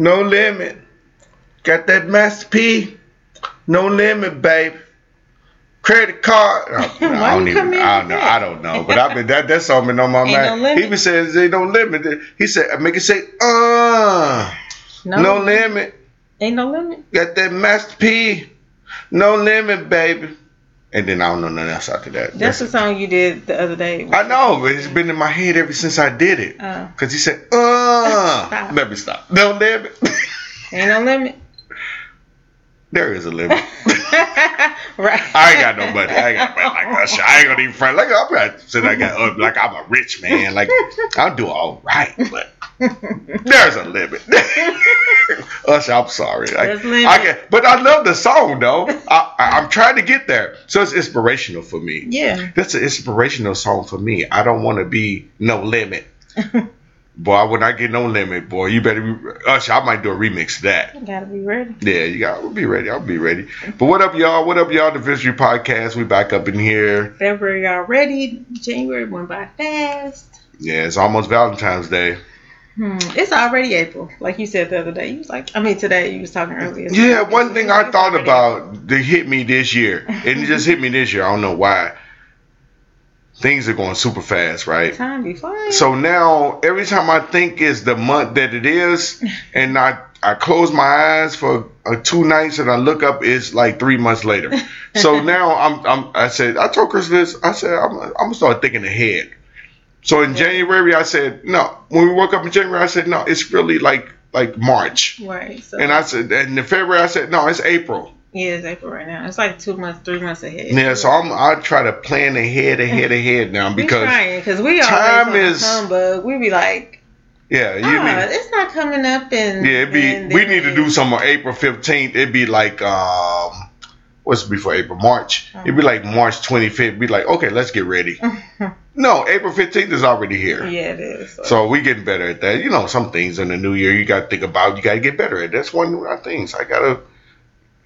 No limit. Got that Master P. No limit, babe. Credit card. Oh, no, I don't even. I don't know. I don't know. But I mean that that song been on my Ain't mind. no limit. he be saying don't limit. He said make it say uh No, no limit. Ain't no limit. Got that Master P. No limit, baby. And then I don't know nothing else after that. That's the song you did the other day. I know, but it's been in my head ever since I did it. Oh. Cause he said, uh Stop. let me stop. No limit. Ain't no limit. There is a limit. right. I ain't got no money. I ain't got money like that. shit. I ain't gonna even front. Like I'm not saying I got uh, like I'm a rich man. Like I'll do all right, but there's a limit. Usher, I'm sorry. I, There's a limit. I can, but I love the song though. I, I, I'm trying to get there, so it's inspirational for me. Yeah. That's an inspirational song for me. I don't want to be no limit. Boy, when I get no limit, boy, you better be Usher. I might do a remix of that. You gotta be ready. Yeah, you got. I'll be ready. I'll be ready. But what up, y'all? What up, y'all? The Victory Podcast. We back up in here. February already. January went by fast. Yeah, it's almost Valentine's Day. Hmm. It's already April, like you said the other day. You was like, I mean, today you was talking earlier. Yeah, one thing I thought about that hit me this year, and it just hit me this year. I don't know why. Things are going super fast, right? Time be flying. So now every time I think is the month that it is, and I I close my eyes for uh, two nights and I look up, it's like three months later. So now I'm I'm I said I told Chris this. I said I'm I'm gonna start thinking ahead. So in January I said no. When we woke up in January I said no. It's really like like March. right. So And I said and in February I said no. It's April. Yeah, it's April right now. It's like two months, three months ahead. Yeah. So I'm I try to plan ahead ahead ahead now because trying because we time is- humbug. We be like, yeah you ah, need. it's not coming up and Yeah, it'd be. and We need to do some on April fifteenth. It'd be like um, what's before April? March. It'd be like March twenty fifth. Be like, okay, let's get ready. no, April fifteenth is already here. Yeah, it is. So, So we getting better at that. You know, some things in the new year you got to think about. You got to get better at. That's one of our things. I gotta,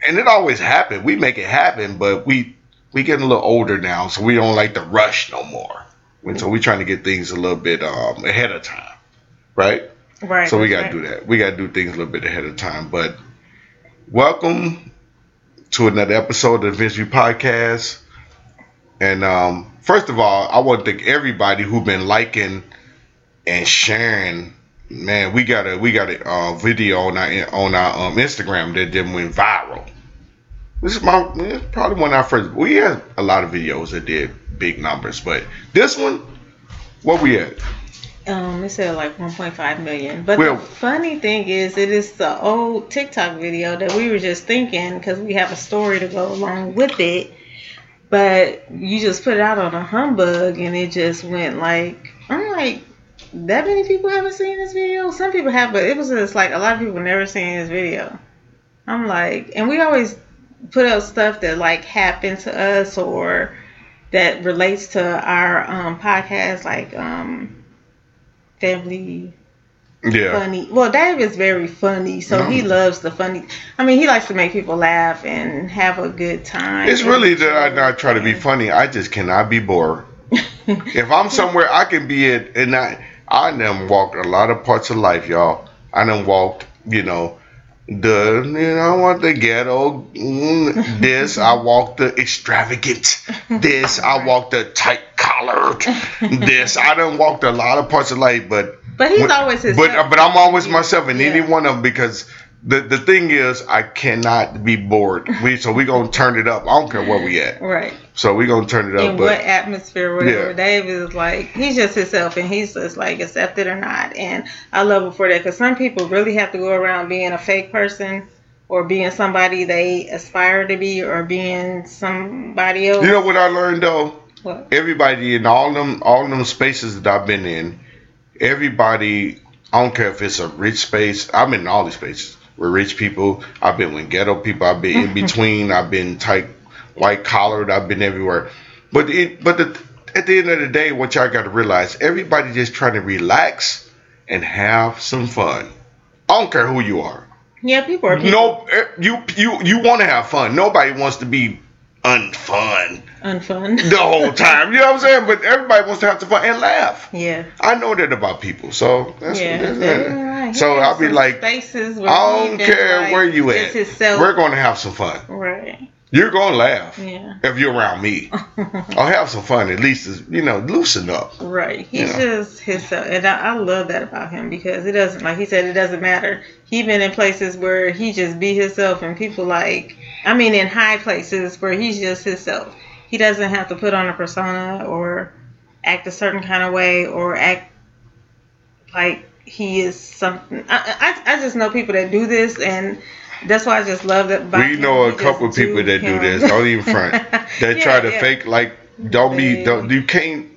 and it always happen. We make it happen, but we we getting a little older now, so we don't like to rush no more. And so we're trying to get things a little bit um, ahead of time, right? right. So we got to right. do that. We got to do things a little bit ahead of time. But welcome to another episode of the Vince View Podcast. And um, first of all, I want to thank everybody who been liking and sharing. Man, we got a we got a uh, video on our on our um, Instagram that then went viral. This is my it's probably one of our first. We had a lot of videos that did big numbers, but this one, what we at? Um, it said like 1.5 million. But Well- the funny thing is, it is the old TikTok video that we were just thinking because we have a story to go along with it. But you just put it out on a humbug and it just went like, I'm like, that many people haven't seen this video? Some people have, but it was just like a lot of people never seen this video. I'm like, and we always put out stuff that like happened to us or that relates to our um, podcast, like um, family Yeah, funny. Well, Dave is very funny, so he loves the funny. I mean, he likes to make people laugh and have a good time. It's really that I not try to be funny. I just cannot be bored. if I'm somewhere, I can be it. And I, I done walked a lot of parts of life, y'all. I done walked, you know, the, you know, I want the ghetto, mm, this. I walk the extravagant, this. I walk the tight collared, this. I done walked a lot of parts of life, but But he's when- always his. but but I'm always myself in any one of them because the the thing is I cannot be bored. We so we gonna turn it up. I don't care where we at. right. So we gonna turn it up. In but what atmosphere, whatever. Yeah. Dave is like, he's just himself, and he's just like accepted or not. And I love him for that because some people really have to go around being a fake person. Or being somebody they aspire to be, or being somebody else. you know what I learned though? What? Everybody in all them all them spaces that I've been in, everybody. I don't care if it's a rich space. I've been in all these spaces with rich people. I've been with ghetto people. I've been in between. I've been tight, white collared. I've been everywhere. But it, but the, at the end of the day, what y'all got to realize, everybody just trying to relax and have some fun. I don't care who you are. Yeah, people are people. No, eh, you you you want to have fun. Nobody wants to be unfun unfun. the whole time. You know what I'm saying? But everybody wants to have some fun and laugh. yeah. I know that about people. So that's, Yeah, that's that's right. So I'll be like, spaces where I don't care like, where you at. We're going to have some fun. right. You're going to laugh Yeah. if you're around me. I'll have some fun. At least, you know, loosen up. Right. He's Yeah. just himself. And I, I love that about him because it doesn't, like he said, it doesn't matter. He been in places where he just be himself and people like, I mean, in high places where he's just himself. He doesn't have to put on a persona or act a certain kind of way or act like he is something. I, I, I just know people that do this and that's why I just love that. We know a couple people that do this. Don't even front. That Yeah, try to yeah. fake like don't be don't you can't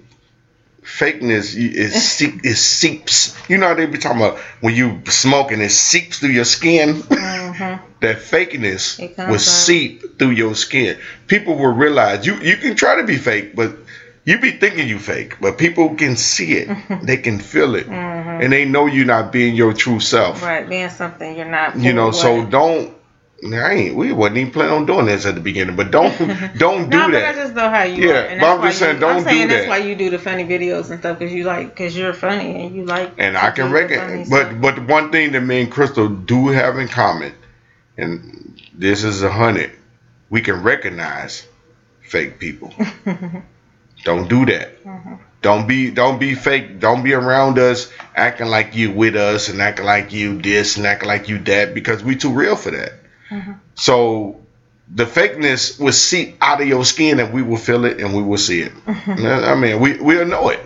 fakeness is seep it seeps. You know how they be talking about when you smoking it seeps through your skin. Mhm. that fakeness It will out. seep through your skin. People will realize you you can try to be fake, but you be thinking you fake, but people can see it. they can feel it, Mhm. and they know you're not being your true self. Right, being something you're not. You know, so don't. I ain't. We wasn't even planning on doing this at the beginning, but don't don't do no, but I just know how you Yeah, are. but I'm just saying, you, don't I'm saying do that's that. why you do the funny videos and stuff because you like because you're funny and you like. And I can do the reckon, funny but stuff. but the one thing that me and Crystal do have in common, and this is a hundred, we can recognize fake people. don't do that. Mhm. Don't be don't be fake. Don't be around us acting like you with us and acting like you this and acting like you that because we too real for that. Mhm. So the fakeness will seep out of your skin and we will feel it and we will see it. I mean, we we'll know it,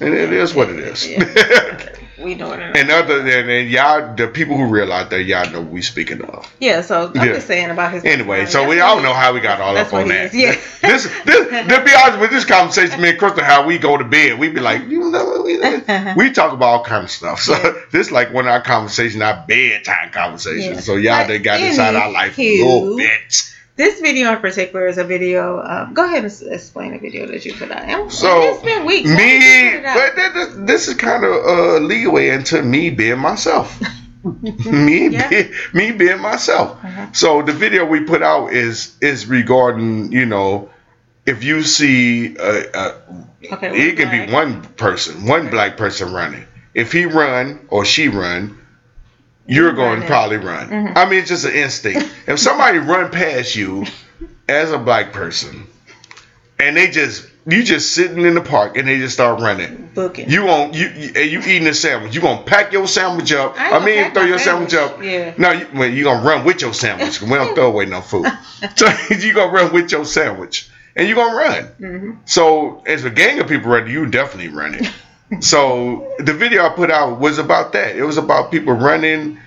and it is what it is. Yeah. we know it. and other than and y'all, the people who realize that y'all know we speaking of. yeah, so I'm Yeah. just saying about his. Anyway, so we all know how we got all up on that. is, yeah. This, this, to be honest with this conversation, me and Crystal, how we go to bed, we be like, you know, we, we talk about all kind of stuff. So Yeah. this like one of our conversations, our bedtime conversations. Yeah. So y'all they got inside our life a little bit. This video in particular is a video. Um, go ahead and s- explain the video that you put out. And- So, it's been weeks. Why did you Me, put it out? but th- th- this is kind of uh, leeway into me being myself. me, Yeah. be, me being myself. Uh-huh. So the video we put out is is regarding you know if you see a, a Okay, it can black. be one person, one black person running. If he run or she run, you're going to probably run. Mhm. I mean, it's just an instinct. if somebody run past you as a black person, and they just you just sitting in the park and they just start running, booking. you won't you and you eating a sandwich. You gonna pack your sandwich up. I I, mean, throw your sandwich, sandwich. up. Yeah. No, you, well, you gonna run with your sandwich. we don't throw away no food. so you gonna run with your sandwich, and you gonna run. hmm So as a gang of people running, you definitely running. so the video I put out was about that. It was about people running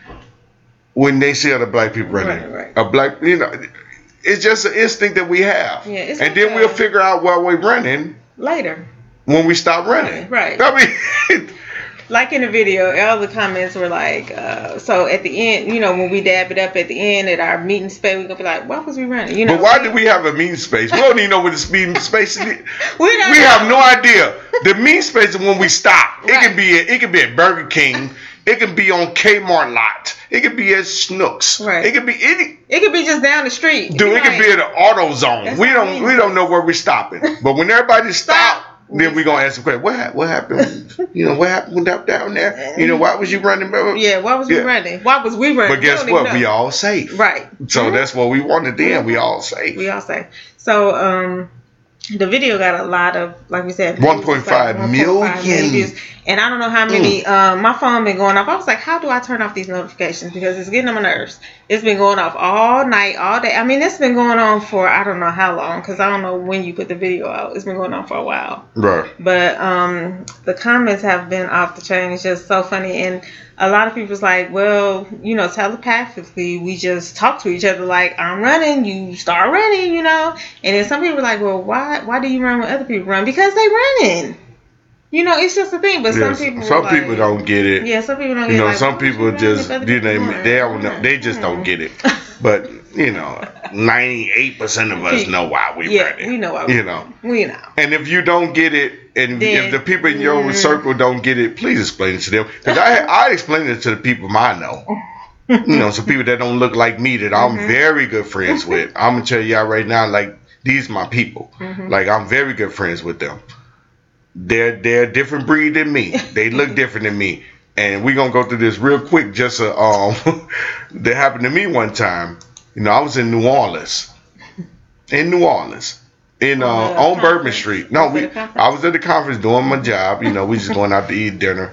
when they see other black people running. Right, right. A black, you know, it's just an instinct that we have. Yeah, it's and like then we'll figure out why we're running Later, when we stop running. Right. I mean, like in the video, all the comments were like, uh, so at the end, you know, when we dab it up at the end at our meeting space, we're gonna be like, why was we running? You know, but why did we have a meeting space? We don't even know what this meeting space is. We, We have no idea. The mean space is when we stop. It Right. can be at, it can be at Burger King. It can be on Kmart lot. It can be at Snooks. Right. It can be any. It could be just down the street. Dude, it can like, be at an auto zone. We don't mean. we don't know where we're stopping. But when everybody Stop. Then we gonna ask the question. What hap- what happened? You know what happened up down there? You know why was you running? Yeah, why was we running? Why was we running? But guess We what? We all safe. right. So Mhm. that's what we wanted then. We all safe. we all safe. So um the video got a lot of like we said 1.5 1.5 million. views. and I don't know how many um my phone been going off. I was like, how do I turn off these notifications because it's getting on my nerves. It's been going off all night, all day. I mean, it's been going on for I don't know how long because I don't know when you put the video out. It's been going on for a while. Right. But um, the comments have been off the chain. It's just so funny. And a lot of people's like, well, you know, telepathically, we just talk to each other like, I'm running, you start running, you know? And then some people are like, well, why why do you run when other people run? Because they running. You know, it's just a thing. But Yes. some people Some people like- don't get it. Yeah, some people don't get it. You know, like, some you people just you know they don't know. They just don't get it. But you know, ninety eight percent of us know why we Yeah, running. we know why we You know, We know. and if you don't get it, and Then- if the people in your Mm. circle don't get it, please explain it to them. Because I I explain it to the people I know. you know, some people that don't look like me that I'm Mhm. very good friends with. I'm gonna tell y'all right now, like these my people. Mhm. Like I'm very good friends with them. They're they're a different breed than me. They look different than me. and we're gonna go through this real quick. Just a, um, that happened to me one time. You know, I was in New Orleans, in New Orleans, in uh, on Bourbon? Street. No, Was we. I was at the conference doing my job. You know, we just going out to eat dinner.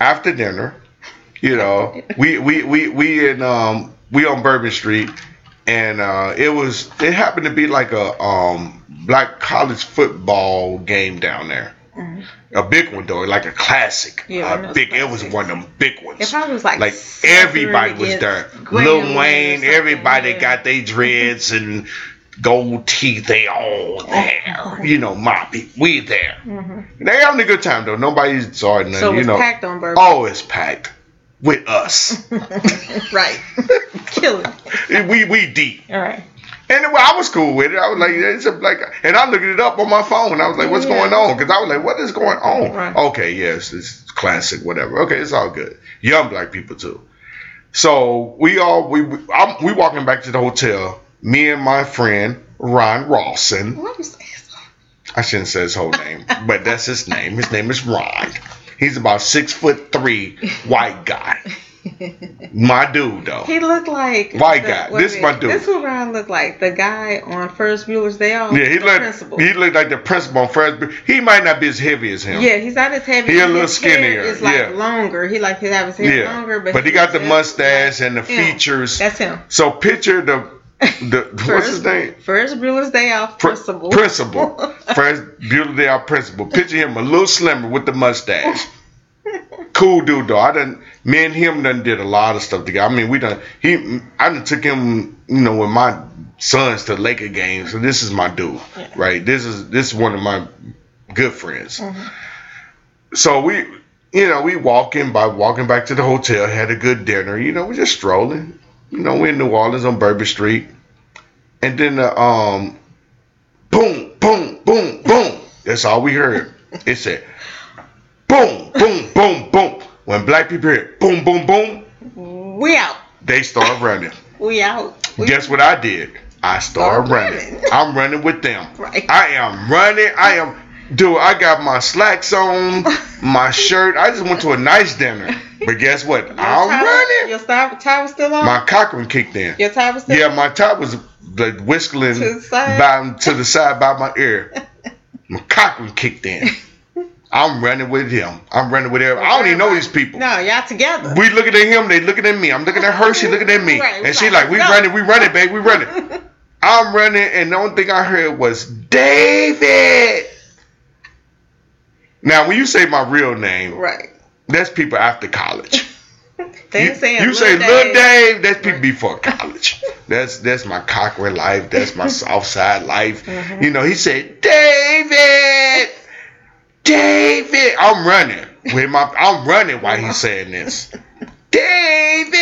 After dinner, you know, we we we we in um we on Bourbon Street, and uh, it was it happened to be like a um black college football game down there. A big one though, like a classic. Mm-hmm. Yeah, a big. those It was one of them big ones. It probably was like like everybody was there. Lil Wayne, everybody yeah. got their dreads and gold teeth. They all there. You know, Moppy, we there. They having a good time though. Nobody's sorry. Mm-hmm. So you know, packed on Bourbon. oh, it's packed with us. right. Killing. we we deep. All right. And well, I was cool with it. I was like, it's a, like, and I looked it up on my phone. I was like, what's Yeah. going on? Because I was like, what is going on? Right. Okay, yes, it's classic, whatever. Okay, it's all good. Young black people too. So we all we we- I'm, we walking back to the hotel. Me and my friend Ron Rawson. What is this? I shouldn't say his whole name, but that's his name. His name is Ron. He's about six foot three, white guy. My dude, though. He looked like White the- guy. This my dude. This who Ryan looked like the guy on Ferris Bueller's Day Off. Yeah, he the looked principal. he looked like the principal on first. He might not be as heavy as him. Yeah, he's not as heavy. He a little skinnier, Is like yeah. longer. He like his hair yeah. longer, but, but he he got the mustache and the Yeah. features. That's him. So picture the the what's his First- name? Ferris Bueller's Day Off Pr- principal. Principal. First beautiful day out principal. Picture him a little slimmer with the mustache. Cool dude though. I done me and him done did a lot of stuff together. I mean we done he I done took him, you know, with my sons to Laker games. So this is my dude. Yeah. Right? This is this is one of my good friends. Mhm. So we you know, we walking by walking back to the hotel, had a good dinner, you know, we just strolling. You know, we in New Orleans on Bourbon Street. And then the um boom, boom, boom, boom. That's all we heard. It said boom, boom, boom, boom. When black people hear boom, boom, boom, We out. they start running. We out. We, Guess what I did? I started Start running. running. I'm running with them. Right. I am running. I am dude, I got my slacks on, my shirt. I just went to a nice dinner. But guess what? Your I'm tie- running. Your tie, tie was still on. My Cochran kicked in. your tie was still Yeah, on? my top was like whistling To the side? by to the side by my ear. My Cochran kicked in. I'm running with him. I'm running with him. I don't even know these people. No, y'all together. We looking at him, they looking at me. I'm looking at her, she looking at me. Right, and she like, we running, we running, babe, we running. I'm running, and the only thing I heard was David. Now, when you say my real name, right. that's people after college. They you saying you say. Lil Dave, that's people before college. that's that's my Cochrane life. That's my Southside life. Mhm. You know, he said, David, David. I'm running with my. I'm running while he's saying this. David.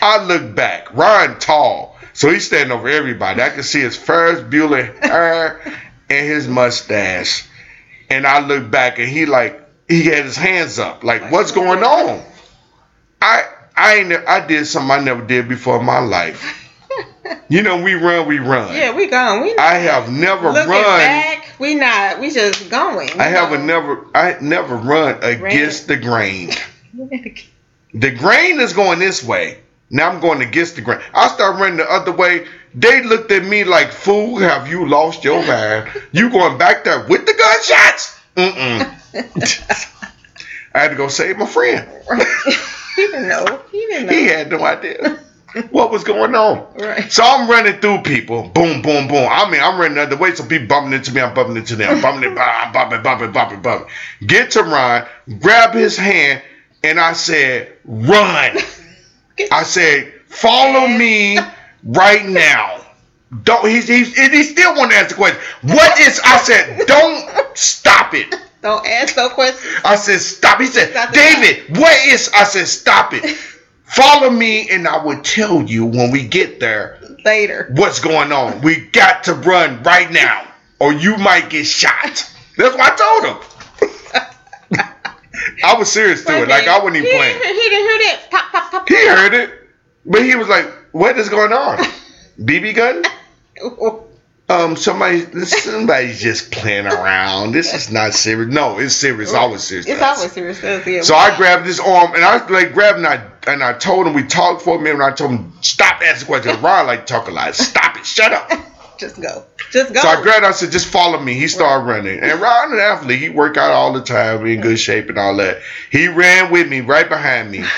I look back. Ryan tall, so he's standing over everybody. I can see his Ferris Bueller hair and his mustache. And I look back, and he like he had his hands up, like what's going on? I I ain't I did something I never did before in my life. You know, we run, we run. Yeah, we gone. We I have never looking run. back. We not. We just going. I haven't never I never run against the grain. The grain is going this way. Now I'm going against the grain. I start running the other way. They looked at me like, "Fool, have you lost your mind? You going back there with the gunshots?" Mm-mm. I had to go save my friend. he didn't know. He didn't know. He had no idea what was going on. Right. So I'm running through people. Boom, boom, boom. I mean, I'm running the other way. So people bumping into me. I'm bumping into them. Bumping it, I'm bumping, bumping, bumping, bumping. Get to Ron, grab his hand, and I said, run. I said, follow me right now. Don't he's he's and he still want to ask the question. What is I said, don't stop it. Don't ask no questions I said, stop. He said. David, what is I said, stop it. Follow me and I will tell you when we get there later. what's going on. We got to run right now, or you might get shot. That's what I told him. I was serious to it, like I wasn't even he playing. Didn't, he didn't hear that. Pop, pop, pop. He heard it, but he was like, "What is going on? BB gun? um, somebody, somebody's just playing around. This is not serious. No, it's serious. Always serious. It's always serious. So I grabbed his arm and I like grabbed and I and I told him we talked for a minute and I told him stop asking questions. Ron like talk a lot. Stop it. Shut up. Just go. Just go. So I grabbed. I said, just follow me. He started running, and Ron, an athlete, he work out all the time, in good shape and all that. He ran with me, right behind me.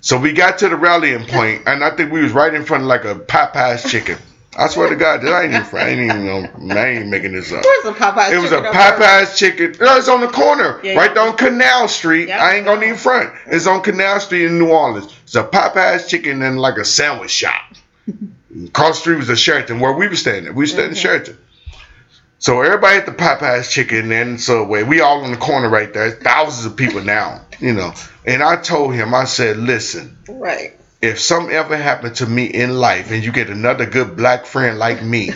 So we got to the rallying point, and I think we was right in front of like a Popeyes chicken. I swear to God, that I ain't even, I ain't even know, I ain't making this up. Where's the Popeyes It was a? Popeyes chicken. No, it's on the corner, Yeah, right yeah. on Canal Street. Yeah. I ain't gonna even front. It's on Canal Street in New Orleans. It's a Popeyes chicken and like a sandwich shop. Across the street was a Sheraton where we were staying. At. We were staying in Sheraton. So everybody at the Popeyes chicken and Subway, we all on the corner right there. Thousands of people now, you know. And I told him, I said, listen, Right. If something ever happened to me in life and you get another good black friend like me,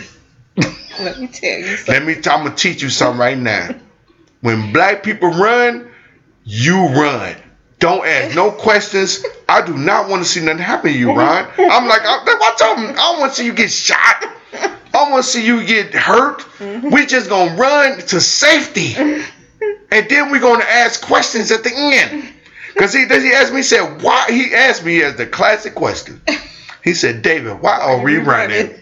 Let me tell you something. let me. T- I'm gonna teach you something right now. When black people run, you run. Don't ask no questions. I do not want to see nothing happen to you, Ron. I'm like, I, I told him, I don't want to see you get shot. I want to see you get hurt. We just gonna run to safety, and then we're gonna ask questions at the end. Cause he he asked me, he said, why? He asked me as the classic question. He said, David, why are we running?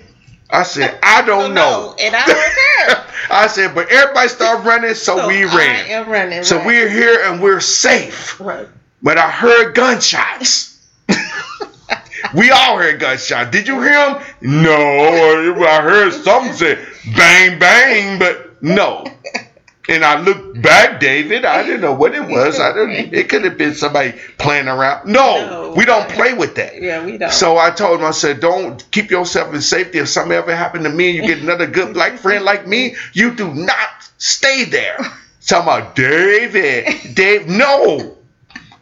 I said, I don't know. And I don't care. I said, but everybody started running, so, So we I ran. am running. So right. we're here and we're safe. Right. But I heard gunshots. we all heard gunshots. Did you hear them? No. I heard something say bang bang, but no. And I looked mm-hmm. back, David. I didn't know what it was. I didn't. It could have been somebody playing around. No, No. we don't play with that. Yeah, we don't. So I told him, I said, don't keep yourself in safety. If something ever happened to me and you get another good black friend like me, you do not stay there. Talking about David, Dave, no.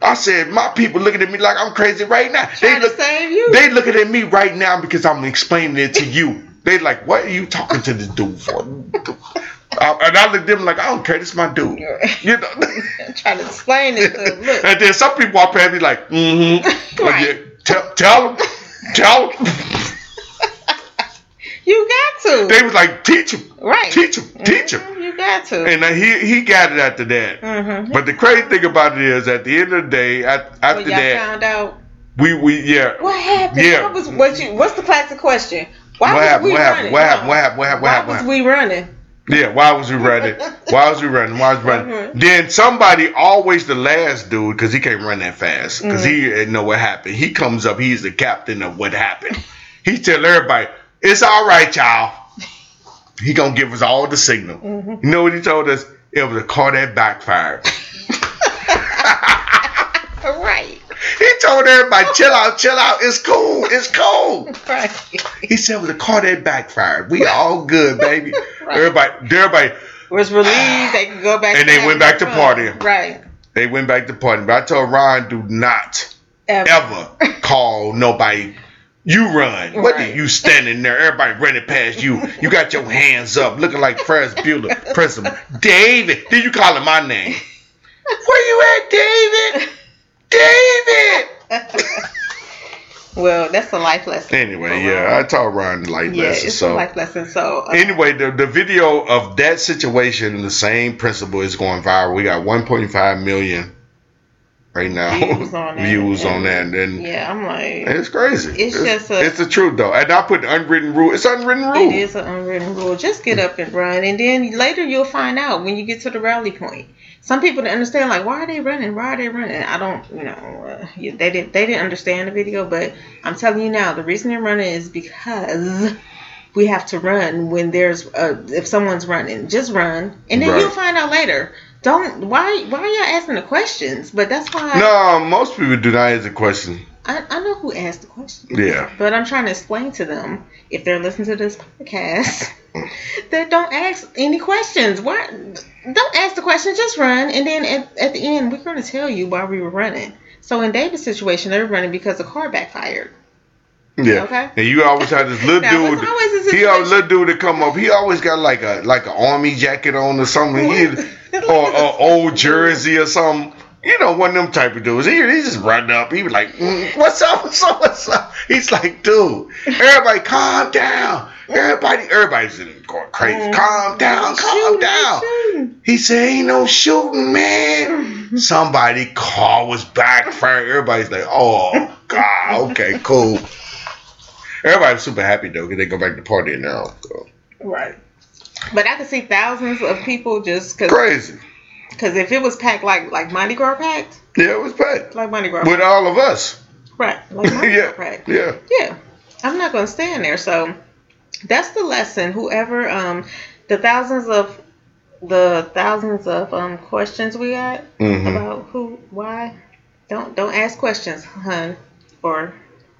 I said, my people looking at me like I'm crazy right now. They Trying to look, save you. they looking at me right now because I'm explaining it to you. They like, what are you talking to this dude for? I, and I look at them like, I don't care. This is my dude. You know. I'm trying to explain it. Look. And then some people walk past me like, mm-hmm. Right. tell, tell them, tell them. You got to. They was like, teach him, right. teach him, teach him. You got to. And he he got it after that. mm-hmm. But the crazy thing about it is, at the end of the day, after y'all that, found out we we yeah. what happened. Yeah. What was what you? What's the classic question? Why What was happened? we What happened? running? What happened? No. What happened? What happened? What happened? Why happened? was we running? Yeah, why was we running? Why was we running? Why was we running? Mhm. Then somebody, always the last dude, because he can't run that fast, because he Mm-hmm. didn't know what happened. He comes up, he's the captain of what happened. He tell everybody, "It's all right, y'all." He gonna give us all the signal. Mm-hmm. You know what he told us? It was a car that backfired. Right. He told everybody, "Chill out, chill out. It's cool, it's cool." Right. He said was a car that backfired. We all good, baby. Right. Everybody, everybody, Was relieved they could go back. And they went back to partying. Right. they went back to partying. But I told Ron, do not Ever. ever call nobody. You run. What are you standing there? Everybody running past you. You got your hands up, looking like Ferris Bueller. Principal David. Did you call him my name. Where you at, David? David. Well, that's a life lesson. Anyway, yeah, I told Ron like Yeah, lesson. it's So a life lesson. So uh, anyway, the the video of that situation, the same principle is going viral. We got 1.5 million right now Views on that. views on that, and yeah, I'm like, it's crazy. It's just a- it's the truth though, and I put the unwritten rule. It's unwritten rule. it is an unwritten rule. Just get up and run, and then later you'll find out when you get to the rally point. Some people don't understand, like, why are they running? Why are they running? I don't, you know, uh, they didn't they didn't understand the video, but I'm telling you now, the reason they're running is because we have to run when there's uh, if someone's running, just run, and then Right. you'll find out later. Don't why why are y'all asking the questions? But that's why No, most people do not answer the question. I, I know who asked the question. Yeah, But I'm trying to explain to them if they're listening to this podcast that don't ask any questions. Why don't ask the question, just run and then at, at the end we're gonna tell you why we were running. So in David's situation, they were running because the car backfired. yeah. Okay. And you always had this little Now, dude. always He always little dude to come up. He always got like a like an army jacket on or something. He, or, or old jersey or something. You know, one of them type of dudes. He, he just run up. He was like, mm, "What's up? What's up? What's up?" He's like, "Dude, everybody, calm down. Everybody, everybody's going crazy. Mm. Calm down, calm Shooting, down." shooting. He said, "Ain't no shooting, man." Somebody car was backfiring. Everybody's like, "Oh God, okay, cool." Everybody's super happy though because they go back to partying now. So. Right. But I could see thousands of people just because Crazy. Because if it was packed like like Mardi Gras packed, Yeah, it was packed like Mardi Gras, with all of us. right? Like Mardi yeah, Gras packed. yeah. Yeah, I'm not gonna stand there. So that's the lesson. Whoever um the thousands of the thousands of um questions we got Mhm. about who why don't don't ask questions, hun, or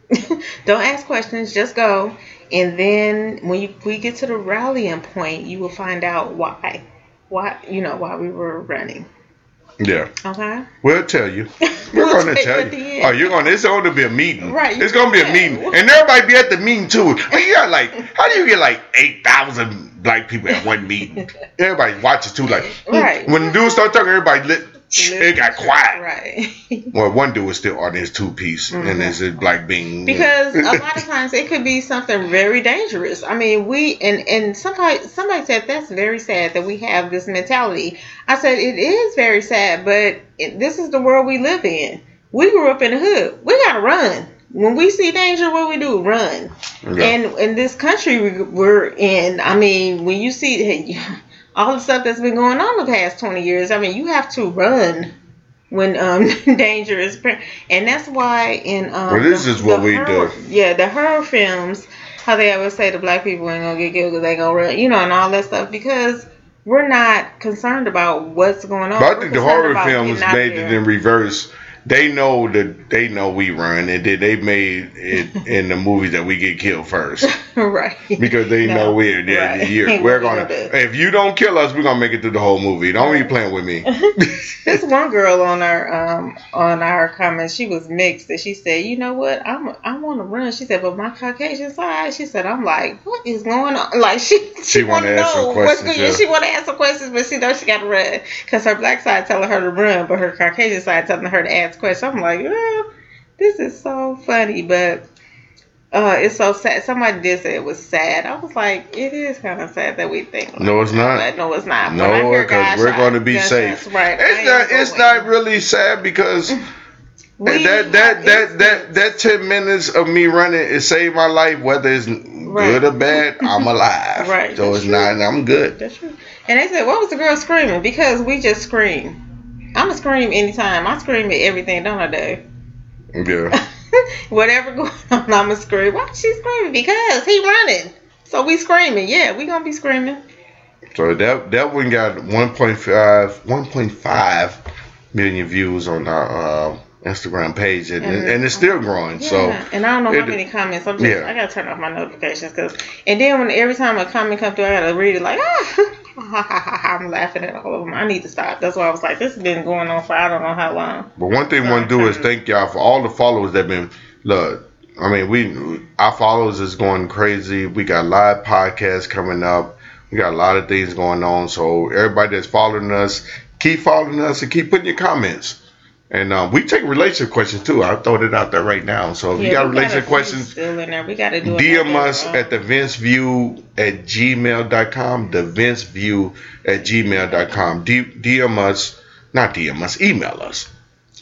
don't ask questions. Just go, and then when you, we get to the rallying point, you will find out why. Why you know why we were running. Yeah. Okay. We'll tell you. We're We'll to tell you at you. the end. Oh, you're to, it's going to be a meeting. Right, It's going to be a meeting. And everybody be at the meeting too. And you got like, how do you get like 8,000 black people at one meeting? Everybody watches too. Like, Right. when the dudes start talking, everybody lit. It got quiet. Right. Well, one dude was still on his two piece, and it's a black bean. Mm-hmm. Because a lot of times it could be something very dangerous. I mean, we and and somebody somebody said that's very sad that we have this mentality. I said it is very sad, but it, this is the world we live in. We grew up in the hood. We gotta run. When we see danger, what we do? Run. Yeah. And in this country we- we're in, I mean, when you see all the stuff that's been going on the past 20 years, I mean, you have to run when um danger is pre- and that's why in um Well, this is what we horror- do. yeah the horror films how they always say the black people ain't gonna get killed because they gonna run you know and all that stuff because we're not concerned about what's going on But I think the horror films made it in reverse. They know that they know we run, and then they made it in the movies that we get killed first right because they No, know we're yeah, right. you're, we're gonna. If you don't kill us, we're gonna make it through the whole movie. Don't be playing with me. this one girl on our um on our comments, she was mixed, and she said, "You know what? I'm I want to run." She said, "But my Caucasian side," she said, "I'm like, what is going on?" Like she She wanna wanna ask some questions, yeah. She want to ask some questions, but she knows she got to run because her black side telling her to run, but her Caucasian side telling her to ask questions. I'm like, oh, this is so funny, but. Uh, it's so sad. Somebody did say it was sad. I was like, it is kind of sad that we think. No, it's not. But no, it's not. No, because we're going to be gunshots, safe. Right. It's ain't not. It's going. not really sad because We that that that that that ten minutes of me running it saved my life. Whether it's good or bad, I'm alive. Right, So that's it's not. I'm good. That's true. And they said, "What was the girl screaming?" Because we just scream. I'ma scream anytime. I scream at everything, don't I, Dave? Yeah. Whatever going on, I'ma scream. Why she screaming? Because he running. So we screaming. Yeah, we gonna be screaming. So that that one got 1.5 1.5 million views on our uh, Instagram page, and, And- and it's still growing. Yeah. So and I don't know it- how many comments. I'm just yeah. I gotta turn off my notifications because and then when every time a comment comes through, I gotta read it like ah, I'm laughing at all of them. I need to stop. That's why I was like, this has been going on for I don't know how long. But one thing I want to do is thank y'all for all the followers that been look. I mean, we our followers is going crazy. We got live podcasts coming up. We got a lot of things going on. So everybody that's following us, keep following us and keep putting your comments. And um, we take relationship questions too. I'll throw it out there right now. So if you got relationship few questions, still in there. We gotta do DM us at the Vince View at gmail.com. The Vince View at gmail.com. D- DM us, not DM us, email us.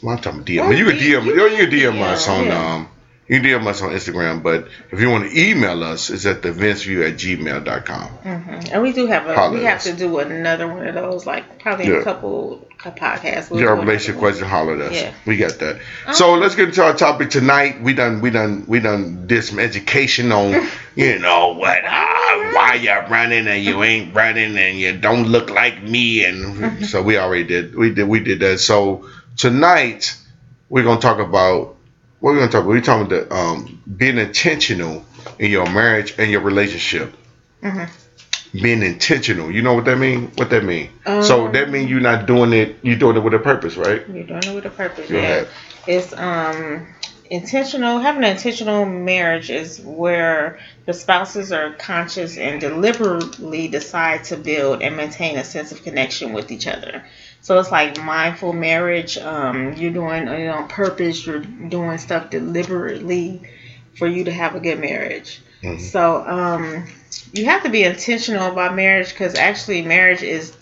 I'm talking DM. Or you can D- DM, you you, can can DM DM, us on yeah. um, you can DM us on Instagram. But if you want to email us, it's at the at gmail.com. mhm. And we do have a Holler we have to do another one of those, like probably Yeah. a couple of podcasts. We'll Your relationship question, holler us. Yeah. We got that. So let's get into our topic tonight. We done, we done, we done did some education on, you know, what, uh, why you're running and you ain't running and you don't look like me, and so we already did, we did, we did that. So tonight we're gonna talk about what we're gonna talk about. We're talking about um, being intentional in your marriage and your relationship. Mhm. Being intentional, you know what that mean? What that mean? so Um, that mean you're not doing it. You're doing it with a purpose, right? You're doing it with a purpose. Yeah. It's um intentional having an intentional marriage is where the spouses are conscious and deliberately decide to build and maintain a sense of connection with each other. So it's like mindful marriage. Um, you're doing it on purpose. You're doing stuff deliberately for you to have a good marriage. Mm-hmm. So um, you have to be intentional about marriage because actually marriage is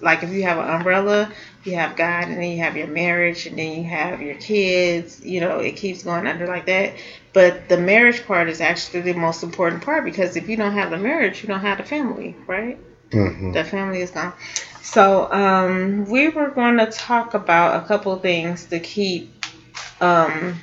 like if you have an umbrella, you have God, and then you have your marriage, and then you have your kids. You know, it keeps going under like that. But the marriage part is actually the most important part because if you don't have the marriage, you don't have the family, right? Mm-hmm. The family is gone. So um, we were going to talk about a couple of things to keep um,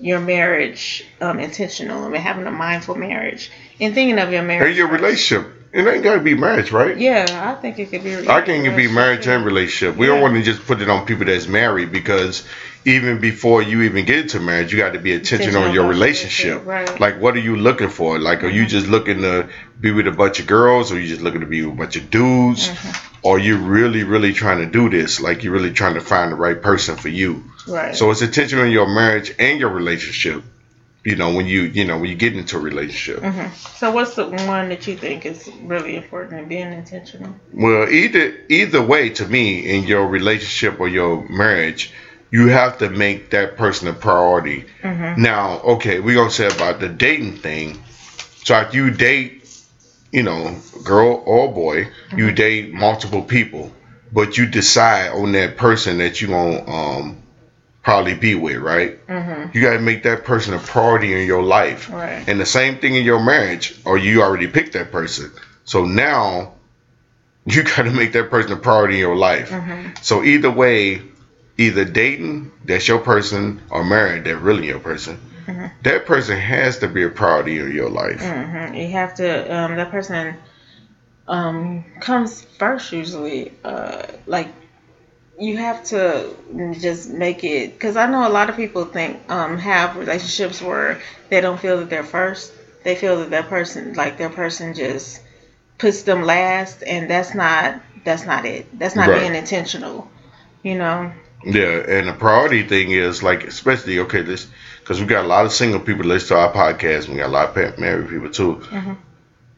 your marriage um, intentional and having a mindful marriage and thinking of your marriage. And your relationship. It ain't got to be marriage, right? Yeah, I think it could be. I think it could be marriage and relationship. We yeah. don't want to just put it on people that's married because even before you even get into marriage, you got to be intentional on your relationship. Right. Like, what are you looking for? Like, are you mm-hmm. just looking to be with a bunch of girls, or you just looking to be with a bunch of dudes, mm-hmm. or you really, really trying to do this? Like, you're really trying to find the right person for you. Right. So it's intentional in your marriage and your relationship you know when you you know when you get into a relationship mm-hmm. so what's the one that you think is really important in being intentional well either either way to me in your relationship or your marriage you have to make that person a priority mm-hmm. now okay we're gonna say about the dating thing so if you date you know girl or boy mm-hmm. you date multiple people but you decide on that person that you gonna um probably be with, right? Mm-hmm. You got to make that person a priority in your life. Right. And the same thing in your marriage, or you already picked that person. So now you got to make that person a priority in your life. Mm-hmm. So either way, either dating, that's your person, or married, that's really your person. Mm-hmm. That person has to be a priority in your life. Mm-hmm. You have to, um, that person um, comes first usually. Uh, like you have to just make it because I know a lot of people think um, have relationships where they don't feel that they're first. They feel that that person, like their person, just puts them last, and that's not that's not it. That's not right. being intentional. You know. Yeah, and the priority thing is like, especially okay, this because we got a lot of single people listen to our podcast. We got a lot of married people too. Mm-hmm.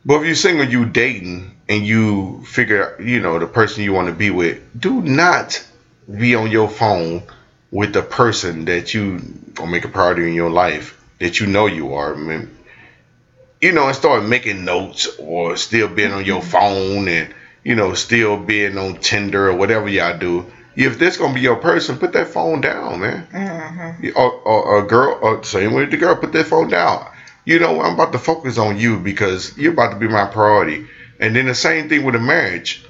But if you're single, you dating, and you figure, you know, the person you want to be with, do not be on your phone with the person that you gonna make a priority in your life that you know you are. I mean, you know, and start making notes or still being on your phone and you know still being on Tinder or whatever y'all do. If this gonna be your person, put that phone down, man. Mm-hmm. Or, or, a girl, or same with the girl, put that phone down. You know, I'm about to focus on you because you're about to be my priority. And then the same thing with a marriage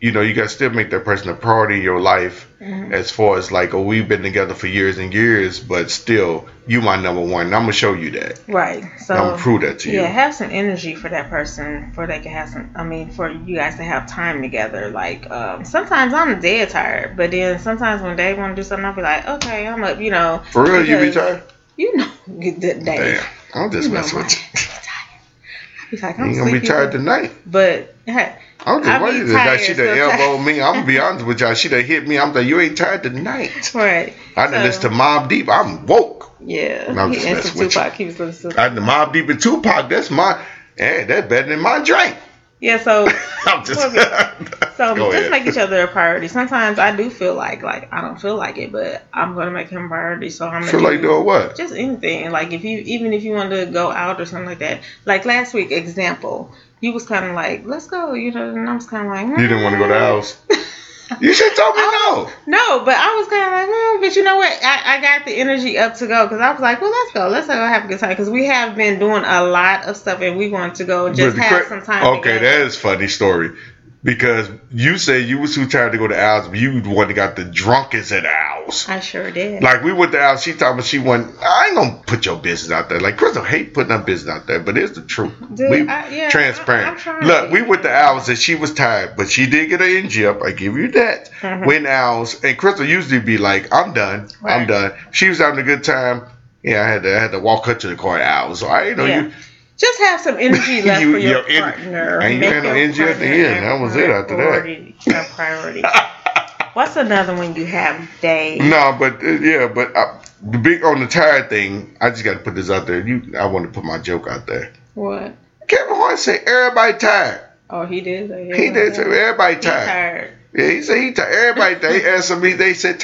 you know, you got to still make that person a priority in your life mm-hmm. as far as like, oh, we've been together for years and years, but still, you my number one. And I'm going to show you that. Right. So, I'm going to prove that to you. Yeah, have some energy for that person, for they can have some, I mean, for you guys to have time together. Like, um, sometimes I'm dead tired, but then sometimes when they want to do something, I'll be like, okay, I'm up, you know. For real, you be tired? You know, Dave. Damn. I'm just messing with you. Be like, I'm you gonna be tired tonight. But hey, I'm just wondering that she done elbowed me. I'm gonna be honest with y'all. She done hit me. I'm like, you ain't tired tonight. Right. I done so, listen to Mobb Deep. I'm woke. Yeah. I'm just messing with Tupac. you. He was listening to I the Mobb Deep and Tupac. That's my. Hey, that's better than my drink. Yeah, so I'm just so just make each other a priority. Sometimes I do feel like like I don't feel like it, but I'm gonna make him a priority. So I'm gonna feel like doing what? Just anything. Like if you even if you want to go out or something like that. Like last week, example, you was kind of like, let's go, you know, and I was kind of like, you didn't want to go to the house. You should tell me no. No, but I was kind of like, mm, but you know what? I, I got the energy up to go because I was like, well, let's go, let's go have a good time because we have been doing a lot of stuff and we want to go just have some time. Okay, together. that is funny story because you say you was too tired to go to Al's, but you the one that got the drunkest at Al's. I sure did. Like we went to Al's, she told me she went. I ain't gonna put your business out there. Like Crystal hate putting her business out there, but it's the truth. Dude, we I, yeah, transparent. I, Look, we went to Al's and she was tired, but she did get her energy up. I give you that. Mm-hmm. Went Al's and Crystal usually be like, "I'm done, right. I'm done." She was having a good time. Yeah, I had to I had to walk her to the car at Al's. So I you know yeah. you just have some energy left you, for your, your partner. And you had no energy at the end. That was it after that. A priority. What's another one you have, Dave? No, but uh, yeah, but uh, the big on the tired thing. I just got to put this out there. You, I want to put my joke out there. What? Kevin Hart said everybody tired. Oh, he did. say He did say everybody tired. Yeah, he said he tired. Everybody, they asked me. They said,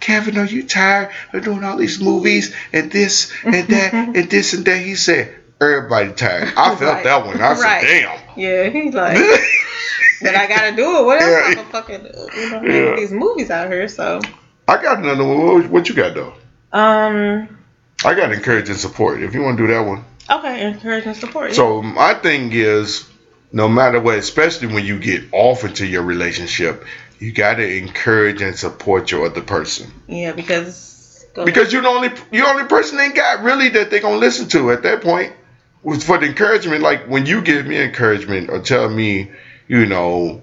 Kevin, are you tired of doing all these movies and this and that and this and that? He said, everybody tired. I felt Right. that one. I said, Right. damn. Yeah, he's like, but I gotta do it. What else? Yeah. I'm fucking, you know, Yeah. make these movies out here. So, I got another one. What, you got though? um, I got encourage and support. If you want to do that one. okay, encourage and support. yeah. So my thing is, no matter what, especially when you get off into your relationship, you got to encourage and support your other person yeah, because because you're the only you're the only person they got really that they're gonna listen to at that point. Was for the encouragement, like when you give me encouragement or tell me, you know,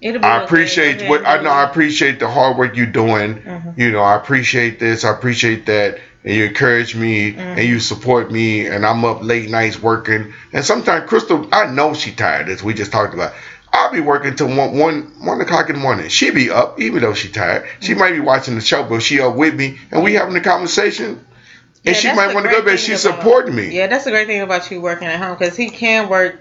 I appreciate Okay, what I know. I appreciate the hard work you're doing. Mhm. You know, I appreciate this. I appreciate that, and you encourage me and you support me. And I'm up late nights working. And sometimes Crystal, I know she tired. As we just talked about, I'll be working till one one one o'clock in the morning. She be up even though she tired. She might be watching the show, but she up with me, and we having a conversation. Yeah, And she might want to go, but she's supporting me. Yeah, that's the great thing about you working at home because he can work.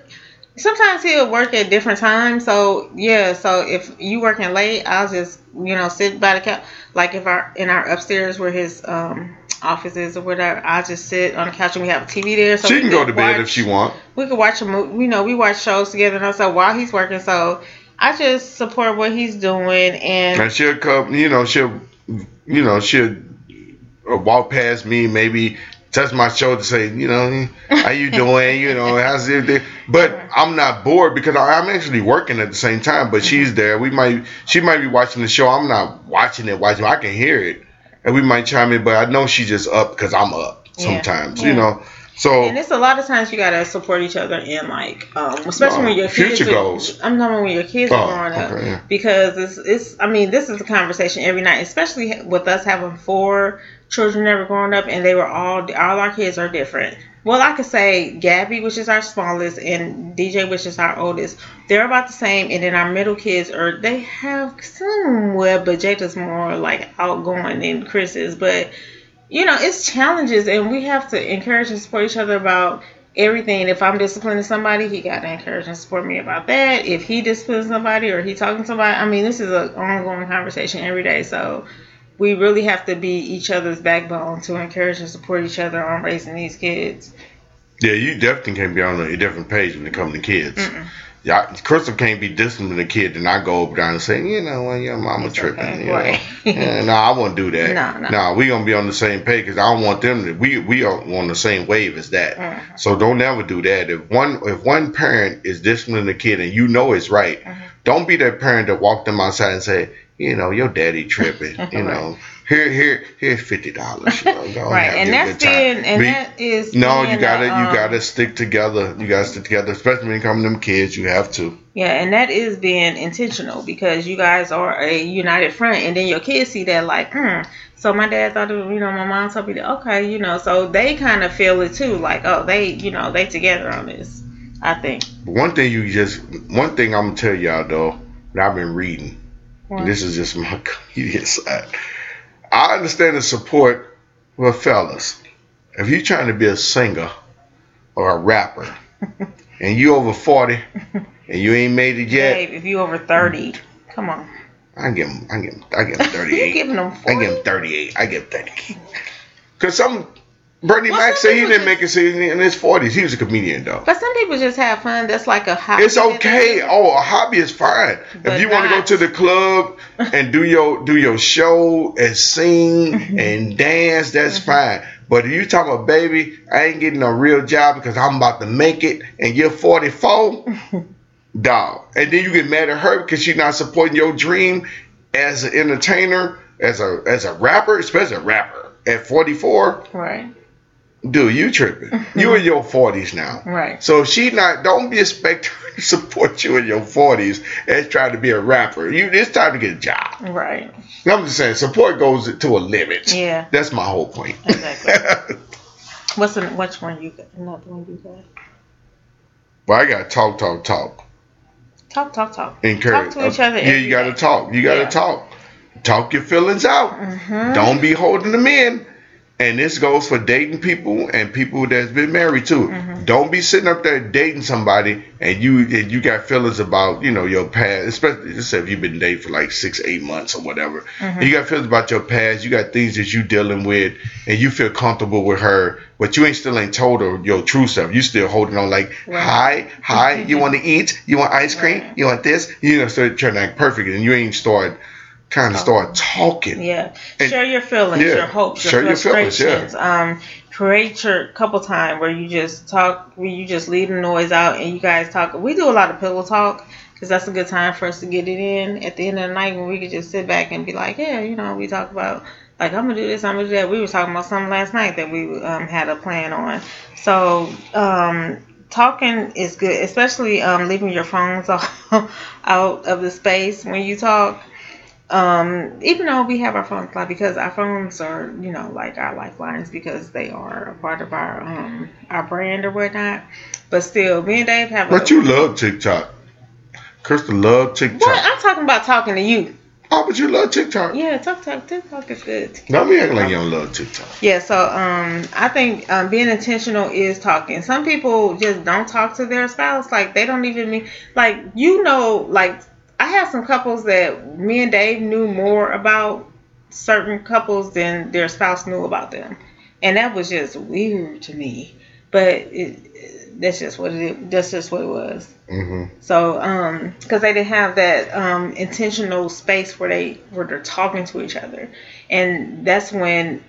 Sometimes he'll work at different times. So yeah, so if you working late, I'll just you know sit by the couch. Like if our in our upstairs where his um office is or whatever, I'll just sit on the couch and we have a TV there. So She can go to bed if she want. we could watch a movie. You know, we watch shows together, and also while he's working. So I just support what he's doing, and And she'll come, you know, she'll, you know, she'll walk past me, maybe touch my shoulder, say, you know, how you doing? You know, how's it? But I'm not bored because I'm actually working at the same time. But she's there. We might, she might be watching the show. I'm not watching it, watching. I can hear it, and we might chime in. But I know she's just up because I'm up sometimes. Yeah. You know, so And it's a lot of times you gotta support each other in like, um, especially No, when your kids future are, goals. I'm talking when your kids Oh, are growing up okay, yeah. because it's it's. I mean, this is a conversation every night, especially with us having four children that were growing up, and they were all all our kids are different. Well, I could say Gabby, which is our smallest, and DJ, which is our oldest. They're about the same, and then our middle kids are they have somewhere, but Jada's more like outgoing than Chris is, but you know, it's challenges, and we have to encourage and support each other about everything. If I'm disciplining somebody, he got to encourage and support me about that. If he disciplines somebody or he talking to somebody, I mean, this is an ongoing conversation every day. So we really have to be each other's backbone to encourage and support each other on raising these kids. Yeah, you definitely can't be on a different page when it comes to kids. Yeah, Crystal can't be disciplining a kid, and I go over there and say, you know, well, your mama It's tripping. okay, You know? right. yeah, no, I won't do that. No, no. no, we gonna be on the same page because I don't want them to. We we are on the same wave as that. Mhm. So don't ever do that. If one if one parent is disciplining a kid and you know it's right, Mm-hmm. don't be that parent that walk them outside and say, you know, your daddy tripping. You know, here here here's fifty dollars. You know, Right, and that's being, and Be- that is no, you gotta a, um, you gotta stick together. You gotta stick together, especially when you come to them kids. You have to. Yeah, and that is being intentional because you guys are a united front, and then your kids see that like, hmm. So my dad thought, it, you know, my mom told me that, okay, you know, so they kind of feel it too, like, oh, they, you know, they together on this. I think. One thing you just one thing I'm gonna tell y'all though that I've been reading. This is just my comedian side. I understand the support for fellas. If you're trying to be a singer or a rapper and you over 40 and you ain't made it yet, Dave, if you over thirty, come on, I give him, I give him, I give him you 38. giving them I 40? give him 38. I give him 38. Cause some Bernie Well, Mac said he didn't make it in his 40s. He was a comedian though. But some people just have fun. That's like a hobby. It's okay. Oh, a hobby is fine. But if you want to go to the club and do your do your show and sing Mm-hmm. and dance, that's fine. But if you talking about baby, I ain't getting a real job because I'm about to make it, and you're 44, dog. And then you get mad at her because she's not supporting your dream as an entertainer, as a as a rapper, especially a rapper at 44. Right, Dude, you tripping? You in your 40s now. right. So she not don't be expecting her to support you in your forties as trying to be a rapper. You it's time to get a job. Right. I'm just saying support goes to a limit. Yeah. That's my whole point. Exactly. What's the which one you got? Another one you got? but I gotta talk, talk, talk. Talk, talk, talk. Encourage. Talk to each other Yeah, you gotta day. talk. You gotta Yeah. talk. talk your feelings out. Mhm. Don't be holding them in. And this goes for dating people and people that's been married too. Mm-hmm. Don't be sitting up there dating somebody and you and you got feelings about you know your past, especially just say if you've been dating for like six eight months or whatever. Mm-hmm. You got feelings about your past. You got things that you dealing with, and you feel comfortable with her, but you ain't still ain't told her your true self. You still holding on like, Right. hi, hi. You want to eat? You want ice cream? Right. You want this? You know, start trying to act perfect, and you ain't start kind of start talking. Yeah. And- share your feelings, yeah, your hopes, your share your feelings, frustrations. Um, create your couple time where you just talk, where you just leave the noise out and you guys talk. We do a lot of pillow talk because that's a good time for us to get it in at the end of the night when we could just sit back and be like, yeah, you know, we talk about like I'm gonna do this, I'm gonna do that. We were talking about something last night that we um, had a plan on. So um, talking is good, especially um, leaving your phones off, out of the space when you talk um, even though we have our phones like because our phones are you know like our lifelines because they are a part of our um our brand or whatnot. But still, me and Dave have. But a, you love TikTok. Crystal love TikTok. What I'm talking about talking to you. Oh, but you love TikTok. Yeah, talk talk TikTok is good. Don't be acting like you don't love TikTok. Yeah, so um, I think um, being intentional is talking. Some people just don't talk to their spouse. Like they don't even mean like you know like I have some couples that me and Dave knew more about certain couples than their spouse knew about them, and that was just weird to me. But it, that's just what it. That's just what it was. hmm So, um, because they didn't have that um, intentional space where they where they're talking to each other, and that's when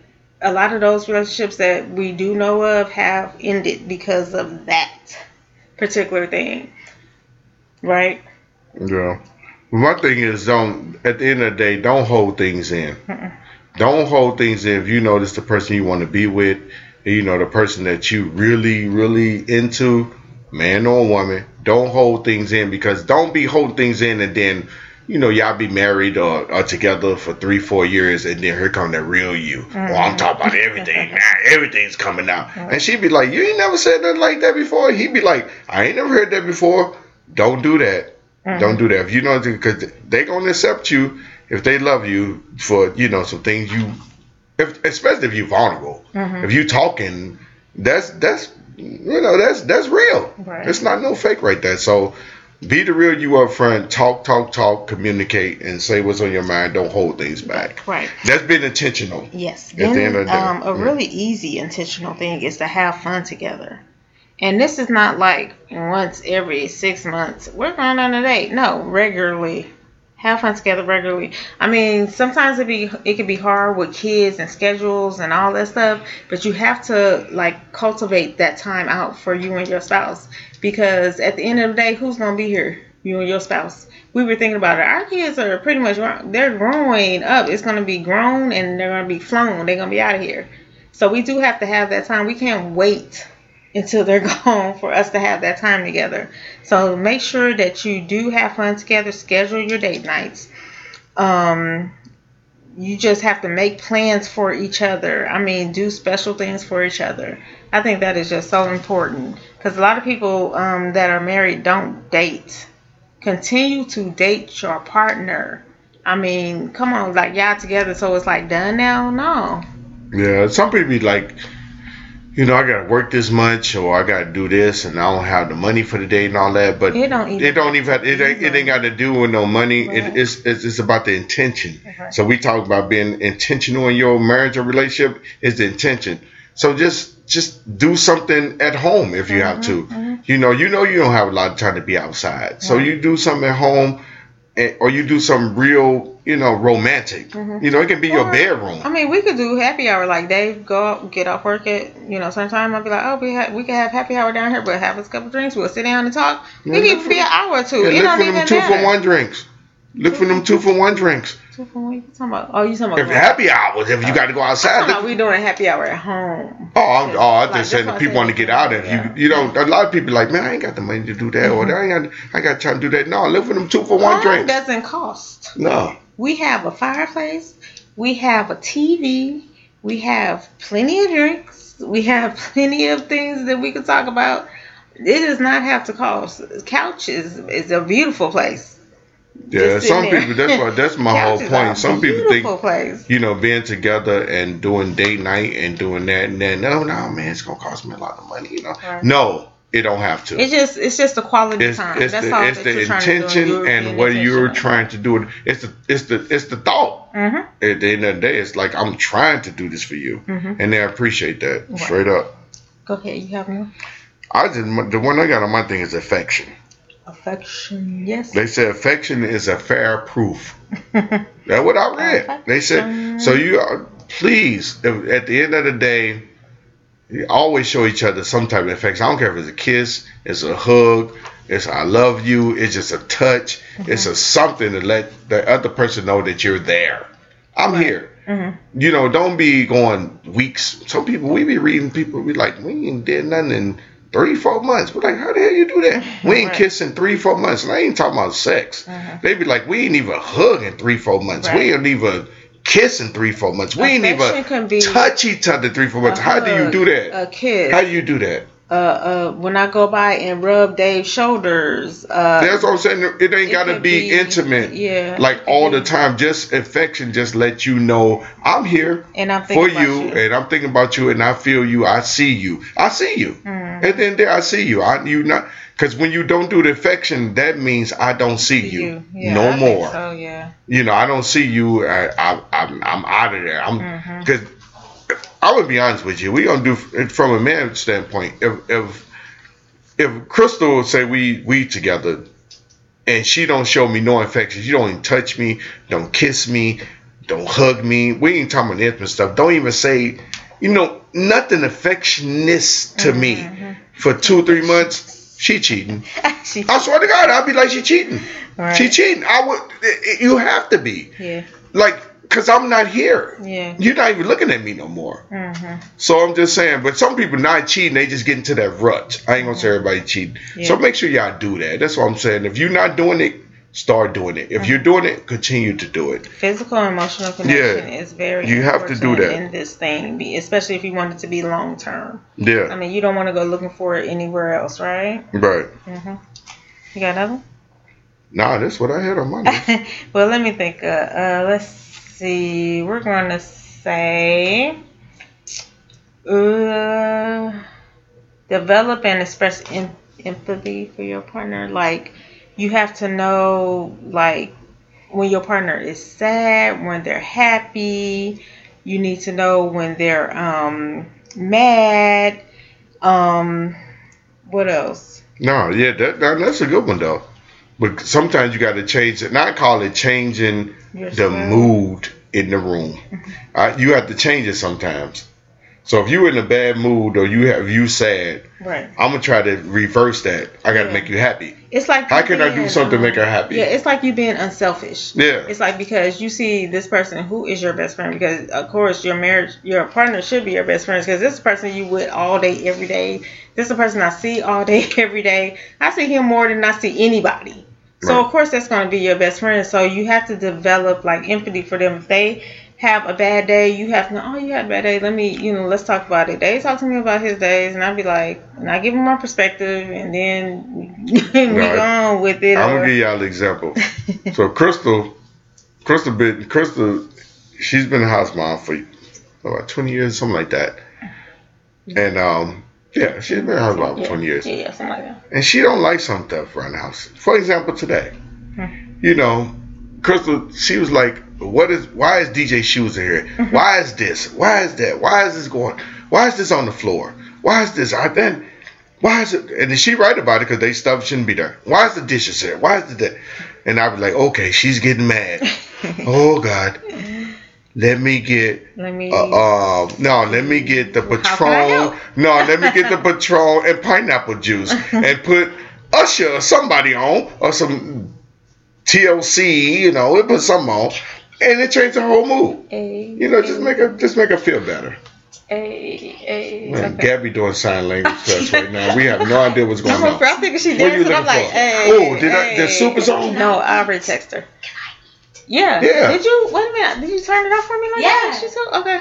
a lot of those relationships that we do know of have ended because of that particular thing, right? Yeah. My thing is, don't at the end of the day, don't hold things in. Don't hold things in. If you know this the person you want to be with, you know the person that you really, really into, man or woman, don't hold things in because don't be holding things in and then. You know, y'all be married or, or together for three, four years, and then here come the real you. Well, I'm talking about everything. Now everything's coming out. And she'd be like, You ain't never said nothing like that before. He'd be like, I ain't never heard that before. Don't do that. Don't do that. If you know, because they gonna accept you if they love you for you know some things you, if, especially if you're vulnerable. If you're talking, that's that's you know that's that's real. Right. It's not no fake right there. So be the real you up front. Talk, talk, talk. Communicate and say what's on your mind. Don't hold things back. Right. That's been intentional. Yes. At the end of the day. um, a Mm. really easy intentional thing is to have fun together. And this is not like once every six months. We're going on a date. No, regularly. Have fun together regularly. I mean, sometimes it be it can be hard with kids and schedules and all that stuff, but you have to like cultivate that time out for you and your spouse because at the end of the day, who's gonna be here? You and your spouse. We were thinking about it. Our kids are pretty much they're growing up. It's gonna be grown and they're gonna be flown. They're gonna be out of here. So we do have to have that time. We can't wait until they're gone for us to have that time together. So make sure that you do have fun together. Schedule your date nights. Um, you just have to make plans for each other. I mean, do special things for each other. I think that is just so important because a lot of people um, that are married don't date. Continue to date your partner. I mean, come on, like y'all together, so it's like done now? No. Yeah, some people be like, you know, I gotta work this much, or I gotta do this, and I don't have the money for the day and all that. But It don't even. it don't even have, it, ain't, it ain't got to do with no money. Right. It, it's, it's it's about the intention. Right. So we talk about being intentional in your marriage or relationship is the intention. So just just do something at home if you have to. mhm. You know, you know you don't have a lot of time to be outside. So Right. you do something at home, and, or you do some real, you know, romantic. Mhm. You know, it can be your bedroom. I mean, we could do happy hour. Like Dave, go out, get off work at you know sometime. I'll be like, oh, we ha- we can have happy hour down here, but have us a couple drinks. We'll sit down and talk. We look can be an hour or two. Yeah, it look don't for even them two matter. for one drinks. Look for them two for one drinks. Two for one. You talking about? Oh, you talking about? If happy hours, if you got to go outside. talking we doing a happy hour at home. Oh, I'm, oh, I Like, just said that's people want to get out. If Yeah. you, you know, a lot of people like, man, I ain't got the money to do that, or mm-hmm. I ain't got, I got time to do that. No, look for them two for one drinks. doesn't cost. No, We have a fireplace. We have a TV. We have plenty of drinks. We have plenty of things that we can talk about. It does not have to cost. Couch is, is a beautiful place. Yeah, some there. people. That's why. That's my whole point. Some people think place. you know, being together and doing date night and doing that and then no, no, man, it's gonna cost me a lot of money, you know. Right. No, it don't have to. It's just it's just the quality It's, time. it's That's the all it's that the you're trying to do, intention and what you're trying to do. It's the it's the it's the thought. Mhm. At the end of the day, it's like I'm trying to do this for you, Mhm. and they appreciate that Right. straight up. Go ahead. You have one. I just the one I got on my thing is affection. Affection. Yes. They said affection is a fair proof. That's what I read. They said so. You are, please, at the end of the day, you always show each other some type of affection. I don't care if it's a kiss, it's a hug, it's I love you, it's just a touch, it's a something to let the other person know that you're there. I'm here. Mm-hmm. You know, don't be going weeks. Some people we be reading people be like, we ain't did nothing in three, four months. We're like, how the hell you do that? We ain't Right. kissing three, four months. And I ain't talking about sex. Mhm. They be like, we ain't even hug in three, four months. We ain't even kiss in three, four months. We ain't even touch each other three, four months. a How do you do that? A kiss. How do you do that? Uh, uh, when I go by and rub Dave's shoulders. Uh, That's what I'm saying. It ain't got to be, be- intimate. yeah, Like all the time. Just affection. Just let you know I'm here and I'm for you, you. and I'm thinking about you, and I feel you. I see you. I see you. Mm. And then there, I see you. I you not because when you don't do the affection, that means I don't see See you, Yeah, no I more. So yeah. You know, I don't see you. I, I, I'm, I'm out of there. I'm because I would be honest with you. We gonna do it from a man standpoint. If if if Crystal say we we together, and she don't show me no affection, she don't even touch me, don't kiss me, don't hug me. We ain't talking about intimate stuff. Don't even say, you know, nothing affectionist to me Mhm. for two three months. She cheating. She- I swear to God, I'd be like she cheating. right. She cheating. I would. it- it- you have to be Yeah. like, cause I'm not here. Yeah. You're not even looking at me no more. Mm-hmm. So I'm just saying, but some people not cheating, they just get into that rut. I ain't gonna say everybody cheating. Yeah. So make sure y'all do that. That's what I'm saying. If you're not doing it, start doing it. If you're doing it, continue to do it. Physical and emotional connection yeah. is very You have to do that. in this thing, especially if you want it to be long term. Yeah. I mean, you don't want to go looking for it anywhere else, right? Right. Mm-hmm. You got another? Nah, that's what I had on my list. well, let me think. Uh, uh, let's see. We're going to say uh, develop and express em- empathy for your partner. Like, you have to know, like, when your partner is sad, when they're happy. You need to know when they're um, mad. Um, what else? No, yeah, that, that that's a good one though. But sometimes you got to change it. Not call it changing Your the style. mood in the room. Uh, you have to change it sometimes. So if you're in a bad mood or you have you sad, Right. I'm gonna try to reverse that. I got to Yeah. make you happy. It's like How can I do being, something to make um, her happy? Yeah, it's like you being unselfish. Yeah. It's like because you see this person who is your best friend because of course your marriage your partner should be your best friend because this person you with all day every day. This is the person I see all day every day. I see him more than I see anybody. So Right. of course that's going to be your best friend. So you have to develop like empathy for them. If they have a bad day, you have to know, oh, you had a bad day. Let me, you know, let's talk about it. They talk to me about his days, and I'd be like, and I give him my perspective, and then we Right. go on with it. I'm or- gonna give y'all an example. so Crystal, Crystal been Crystal, she's been a house mom for about 20 years, something like that. And um, yeah, she's been a house mom for yeah. 20 years. Yeah, yeah, something like that. and she don't like some stuff around the house. For example, today, hmm. you know, Crystal, she was like, "What is? Why is DJ shoes in here? Mm-hmm. Why is this? Why is that? Why is this going? Why is this on the floor? Why is this? I then." Why is it? And she write about it because they stuff shouldn't be there. Why is the dishes here? Why is that? And I was like, okay, she's getting mad. oh God, let me get Let me. uh, uh, no, let me get the I Patron. No, let me get the Patron and pineapple juice and put Usher or somebody on or some TLC. You know, it put something on, and it changed the whole mood. You know, just make her just make her feel better. a, a, Man, okay. Gabby doing sign language to us right now. We have no idea what's going I'm, on. afraid- I'm thinking she What are you dancing. I'm like, for? hey. Oh, did I- the hey. soup is on? No, I already text her. Yeah. Yeah. Did you? Wait a minute. Did you turn it off for me like Yeah. that? She said, okay.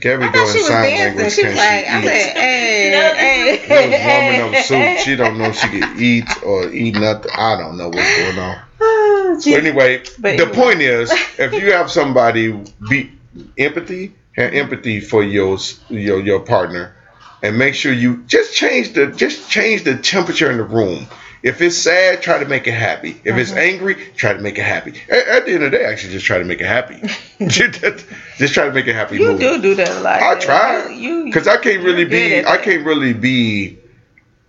Gabby I doing thought she was sign dancing. language. She was like, I she eat? said, hey, No, hey, this She was soup. She don't know if she can eat or eat nothing. I don't know what's going on. Oh, so anyway, But the anyway. point is, if you have somebody be empathy, have empathy for your your your partner, and make sure you just change the just change the temperature in the room. If it's sad, try to make it happy. If it's Uh-huh. angry, try to make it happy. At, at the end of the day, actually, just try to make it happy. just, try to make it happy. You move. do do that a lot. I try You because I can't really be. I can't really be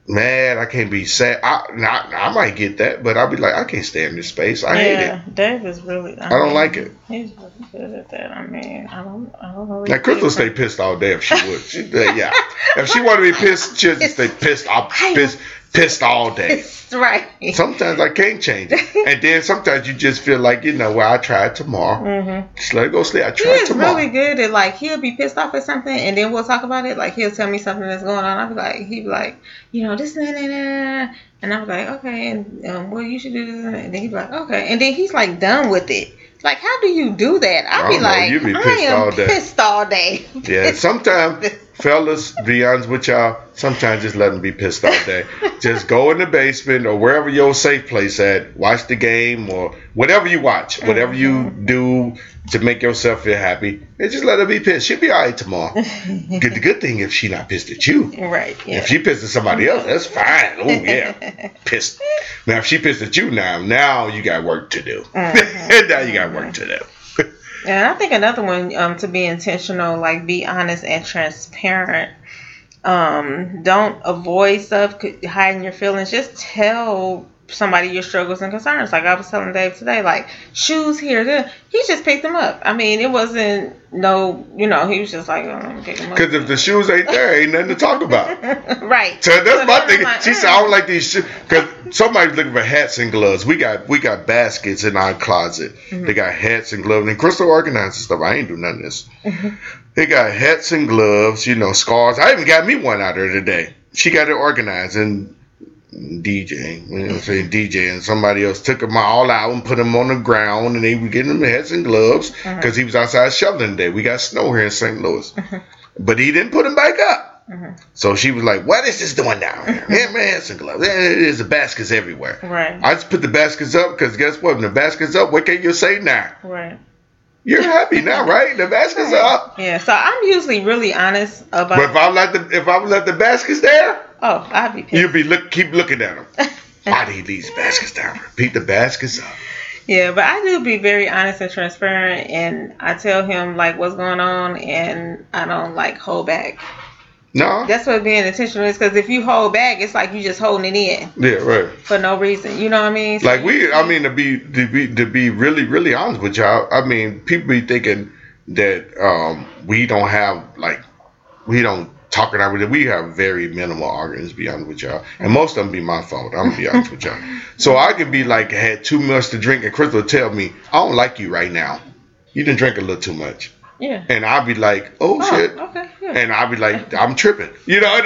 mad. I can't be sad. I, I I might get that, but I'll be like, I can't stay in this space. I hate it. Dave is really. I, I don't mean, like it. He's really good at that. I mean, I don't. I don't know. Now Crystal stay pissed all day if she would. She, yeah, if she wanted to be pissed, she'll just stay pissed. off, pissed, pissed all day. right. Sometimes I can't change it, and then sometimes you just feel like you know, well, I tried tomorrow. Mm-hmm. Just let it go sleep. I He tried is tomorrow. really good at like he'll be pissed off at something and then we'll talk about it. Like he'll tell me something that's going on. I'll be like, he'd be like, you know, this and that, and. And I'm like, okay, and um, well, you should do this. And then he'd be like, okay. And then he's like done with it. Like, how do you do that? I'll be know. like, be I am all day." pissed all day. Yeah, sometimes, fellas, be honest with y'all, sometimes just let them be pissed all day. just go in the basement or wherever your safe place at, watch the game or whatever you watch, whatever you do to make yourself feel happy, and just let her be pissed. She'll be all right tomorrow. good, the good thing if she not pissed at you. right. Yeah. If she pissed at somebody else, that's fine. Oh yeah, pissed. Now if she pissed at you now, now you got work to do. Mhm. now you got work to do. And I think another one um, to be intentional, like be honest and transparent. Um, don't avoid stuff, hiding your feelings. Just tell somebody your struggles and concerns. Like I was telling Dave today, like shoes here, there. He just picked them up. I mean, it wasn't no, you know, he was just like, oh, pick them up. Because if the shoes ain't there, ain't nothing to talk about. right. So that's my thing. Like, She said. "I don't like these shoes." Because somebody's looking for hats and gloves. We got we got baskets in our closet. Mm-hmm. They got hats and gloves. And Crystal organizes stuff. I ain't do none of this. Mm-hmm. They got hats and gloves. You know, scarves. I even got me one out there today. She got it organized and DJ. You know what I'm saying? DJ and somebody else took them all out and put them on the ground, and they were getting them hats and gloves uh-huh. because he was outside shoveling today. We got snow here in St. Louis, uh-huh. but he didn't put them back up. Mhm. So she was like, "What is this doing down here? Yeah, man, hats and gloves. There it is. The baskets everywhere." Right. I just put the baskets up because guess what? When the baskets up, what can you say now? Right. You're happy now, right? The baskets up. Yeah. So I'm usually really honest about. But if I let the if I left the baskets there, oh, I'd be pissed. you'd be look keep looking at them. Why did leave these baskets down? Repeat the baskets up. Yeah, but I do be very honest and transparent, and I tell him like what's going on, and I don't like hold back. No. That's what being intentional is, because if you hold back, it's like you just holding it in Yeah, right. for no reason. You know what I mean? So Like we, I mean, to be to be to be really really honest with y'all, I mean, people be thinking that um, we don't have like we don't talk it out with it. We have very minimal arguments, to be honest with y'all, and most of them be my fault. I'm gonna be honest with y'all. So I could be like had too much to drink, and Crystal would tell me, "I don't like you right now. You didn't drink a little too much," yeah. and I'd be like, "Oh, Oh, shit." okay. Yeah. And I'll be like, I'm tripping, you know,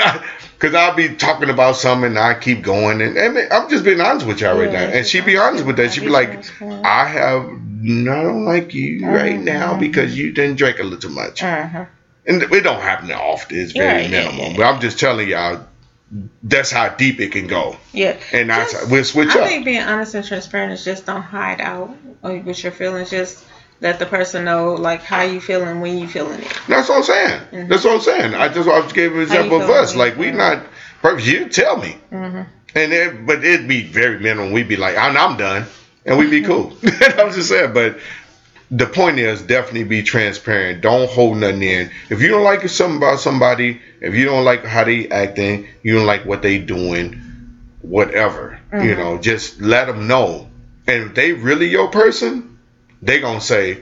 because I'll be talking about something and I keep going. And, and I'm just being honest with y'all right Yeah, now. And she'd be honest with that. She'd be like. I have, I don't like you right now Mhm. because you didn't drink a little too much. Uh-huh. And it don't happen that often. It's very Yeah, yeah, minimal. yeah. But I'm just telling y'all, that's how deep it can go. Yeah. And that's Just- we'll switch I up. I think being honest and transparent is just don't hide out with your feelings. Just let the person know like how you feeling when you feeling it. That's what I'm saying. Mhm. That's what I'm saying. I just I just gave an example of us. Like we not perfect. You tell me. Mm-hmm. And it, but it'd be very minimal. We'd be like, I'm, I'm done, and we'd be cool. I'm just saying. But the point is, definitely be transparent. Don't hold nothing in. If you don't like something about somebody, if you don't like how they acting, you don't like what they doing, whatever, you Mhm. know, just let them know. And if they really your person, they gonna say,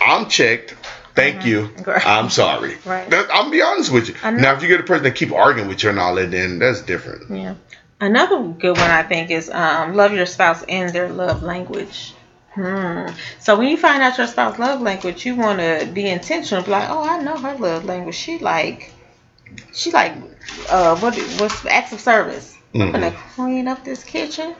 I'm checked. Thank you. Right. I'm sorry. Mm-hmm. Right. That, I'm be honest with you. Now, if you get a person that keep arguing with you and all that, then that's different. Yeah. Another good one I think is um, love your spouse in their love language. Hmm. So when you find out your spouse love language, you want to be intentional. Be like, oh, I know her love language. She like, she like, uh, what what's acts of service. I'm Mhm. gonna clean up this kitchen.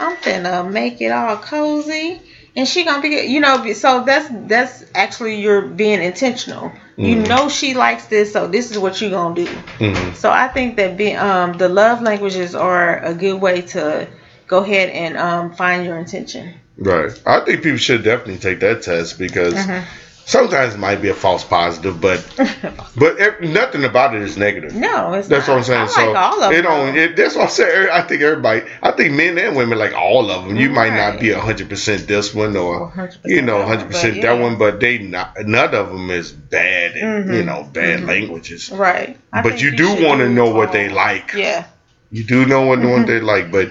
I'm gonna make it all cozy, and she gonna be, you know. So that's that's actually you're being intentional. You Mhm. know she likes this, so this is what you gonna do. Mhm. So I think that be, um, the love languages are a good way to go ahead and um, find your intention. Right. I think people should definitely take that test because Mhm. sometimes it might be a false positive, but but ev- nothing about it is negative. no, it's That's not. what I'm saying. So like all of it them. don't. It, that's what I'm saying. I think everybody. I think men and women like all of them. You might not be hundred percent this one or 100% you know hundred percent that yeah. one, but they not none of them is bad. And, Mhm. You know, bad Mhm. languages. right. I but think you do want to know what they like. Yeah. You do know what, what Mhm. they like, but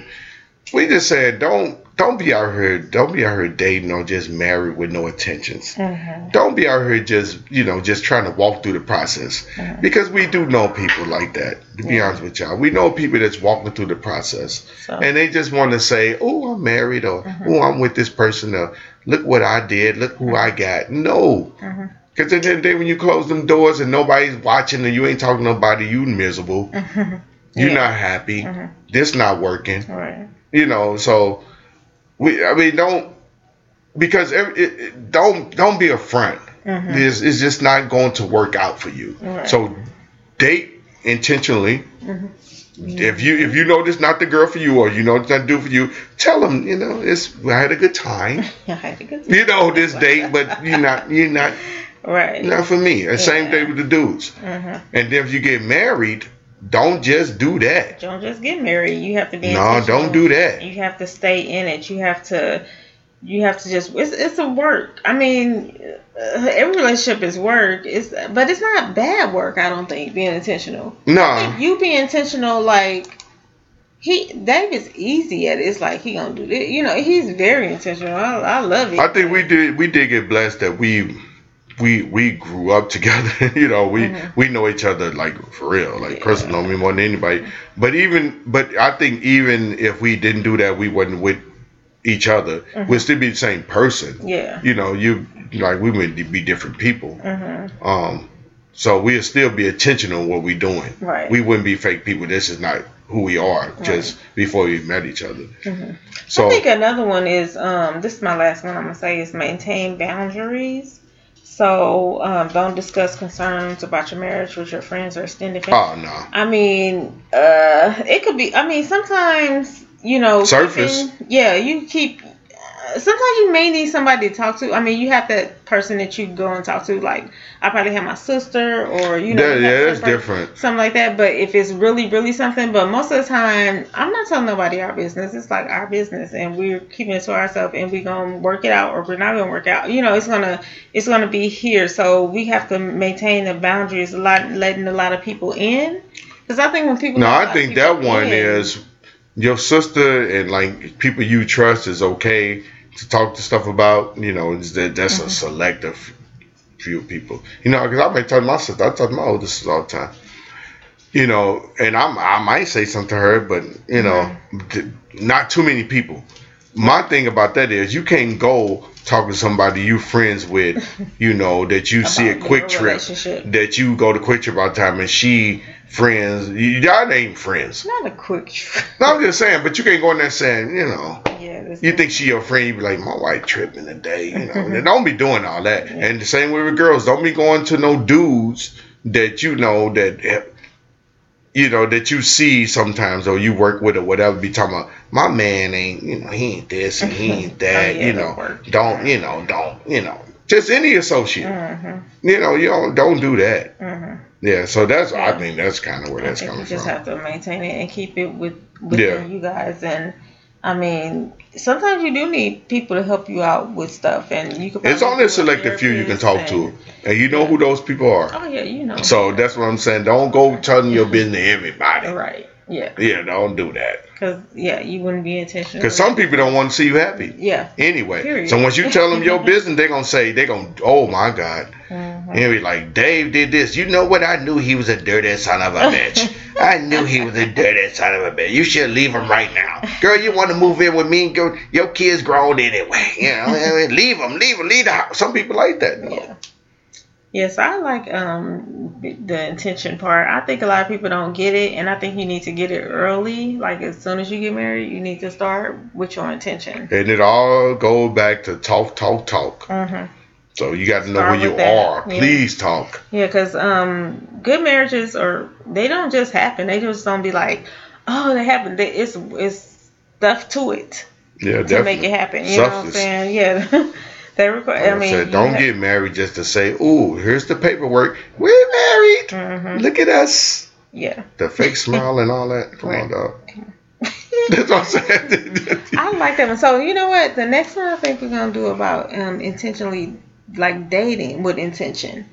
we just said don't don't be out here don't be out here dating or just married with no intentions. Mhm. Don't be out here just you know just trying to walk through the process Mhm. because we do know people like that. To be Yeah. honest with y'all, we know people that's walking through the process So. and they just want to say, "Oh, I'm married," or Mhm. "Oh, I'm with this person," or "Look what I did, look who I got." No. Mhm. Because at the end of the day, when you close them doors and nobody's watching and you ain't talking to nobody, you miserable. Mhm. You're Yeah. not happy. This not working Right. you know so we i mean don't because it, it- don't don't be a front Mhm. it's, it's just not going to work out for you Right. so date intentionally Mhm. if you if you know this not the girl for you or you know it's not do for you tell them you know it's i had a good time I had a good you know this date but you're not you're not Right. not for me and same Yeah. thing with the dudes Mhm. and then if you get married don't just do that Don't just get married. You have to be. no don't do that You have to stay in it. You have to. You have to just. It's it's a work. I mean, uh, every relationship is work. It's but it's not bad work. I don't think being intentional. no you be intentional, like he David's easy at it. It's like he gonna do this. You know, he's very intentional. I, I love it. I think we did we did get blessed that we we we grew up together. you know, we Mhm. we know each other like for real. Like Yeah. Chris know me more than anybody. But even but I think even if we didn't do that, we wasn't with each other. Mhm. We'd still be the same person. Yeah. You know, you like we would be different people. Mm-hmm. Um, so we'd still be intentional in what we're doing. Right. We wouldn't be fake people. This is not who we are. Just before we met each other. Mhm. So I think another one is um this is my last one I'm gonna say is maintain boundaries. So um, don't discuss concerns about your marriage with your friends or extended family. oh no. I mean, uh, it could be. I mean, sometimes you know, Surface. keeping- yeah, you keep. Sometimes you may need somebody to talk to. I mean, you have that person that you go and talk to. Like, I probably have my sister, or you know, Yeah, yeah, that's different. something like that. But if it's really, really something, but most of the time, I'm not telling nobody our business. It's like our business, and we're keeping it to ourselves, and we're gonna work it out, or we're not gonna work out. You know, it's gonna it's gonna be here. So we have to maintain the boundaries, a lot, letting a lot of people in. Because I think when people No, I think that one in- is your sister and like people you trust is okay to talk to stuff about. You know, is that that's Mm-hmm. a selective few people. You know, because I might tell my sister, I tell my older sister all the time. You know, and I'm I might say something to her, but you know, Mm-hmm. not too many people. My thing about that is you can't go talk to somebody you friends with, you know, that you see a QuikTrip, that you go to QuikTrip all the time, and she friends, y'all ain't friends. not a quick. trip. No, I'm just saying, but you can't go in there saying, you know, yeah, you think she your friend, you be like, my wife tripping today, you know. Don't be doing all that. And the same way with girls, don't be going to no dudes that you know that, you know, that you see sometimes or you work with or whatever. Be talking about my man ain't, you know, he ain't this and he ain't that, Oh, yeah, you know. Don't, you know, don't, you know, just any associate, Mhm, you know, you don't don't do that. mhm. Yeah. So that's, I Yeah. think that's kind of where I that's coming you just from. have to maintain it and keep it with within Yeah. you guys. And I mean, sometimes you do need people to help you out with stuff, and you can. It's only a do selective few you can talk and- to, and you know who those people are. Oh yeah, you know. So that's what I'm saying. Don't go telling your business to everybody. right. Yeah, Yeah, don't do that. because yeah, you wouldn't be intentional. Because some people don't want to see you happy. Yeah. Anyway, Period. so once you tell them your business, they're gonna say they're gonna, oh my god, Mhm. and be like, Dave did this. You know what? I knew he was a dirty son of a bitch. I knew he was a dirty son of a bitch. You should leave him right now, girl. You want to move in with me? And go. Your kid's grown anyway. You know, leave him, leave him, leave the house. Some people like that. Though. Yeah. Yes, I like um the intention part. I think a lot of people don't get it, and I think you need to get it early. Like as soon as you get married, you need to start with your intention. And it all goes back to talk, talk, talk. hmm So you got to know Start who you that, are. yeah. Please talk. Yeah, because um, good marriages are they don't just happen. They just don't be like, oh, they happen. They, it's it's stuff to it. Yeah, to definitely. make it happen. You know what I'm saying? Yeah. they require. Like I mean, don't get married just to say, "Ooh, here's the paperwork. We're married. hmm Look at us." Yeah. The fake smile and all that. Come on, Right. dog. That's what I'm saying. I like that one. So you know what? The next one I think we're gonna do about um intentionally like dating with intention,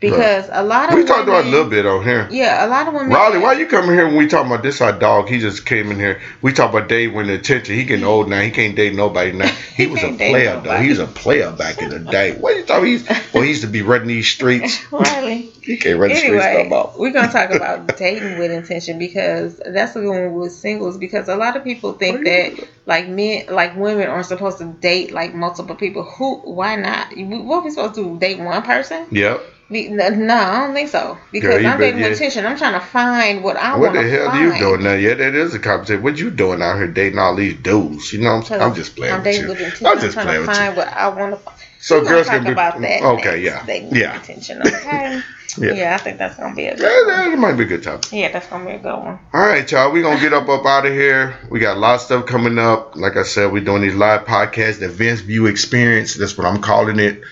because a lot of we talked about a little bit on here. Yeah, a lot of women. Riley, why you coming here when we talking about this? Our dog, he just came in here. We talk about dating with attention. He getting old now. He can't date nobody now. He He was a player though. He was a player back in the day. What you talking? He's well, he used to be running these streets. Riley. He can't run the streets no more. we're gonna talk about dating with intention because that's the one with singles. Because a lot of people think that like men, like women, are supposed to date like multiple people. Who? Why not? What are we supposed to do? Date one person? Yep. Be- No, no, I don't think so. Because Girl, I'm dating with yeah. intention. I'm trying to find what I What want to the hell find. are you doing now? Yeah, that is a competition. What you doing out here dating all these dudes? You know, what I'm, saying? I'm just playing I'm with you. with intention. I'm I'm just trying playing to with you. find what I want to. So We're girls talk can be about that. Mm, okay. next, Yeah, yeah. intention. Okay. Yeah. yeah. I think that's gonna be a good. That, one. that might be a good topic. Yeah, that's gonna be a good one. All right, y'all. We gonna get up up out of here. We got a lot of stuff coming up. Like I said, we doing these live podcasts, the Vince View Experience. That's what I'm calling it.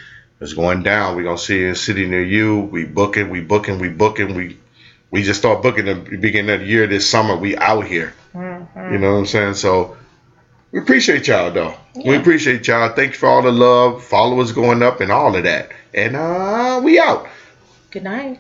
It's going down. We're gonna see a city near you. We booking, we booking, we booking. We we just start booking the beginning of the year this summer. We out here. Mhm. You know what I'm saying? So we appreciate y'all though. We appreciate y'all. Thank you for all the love, followers going up, and all of that. And uh, we out. Good night.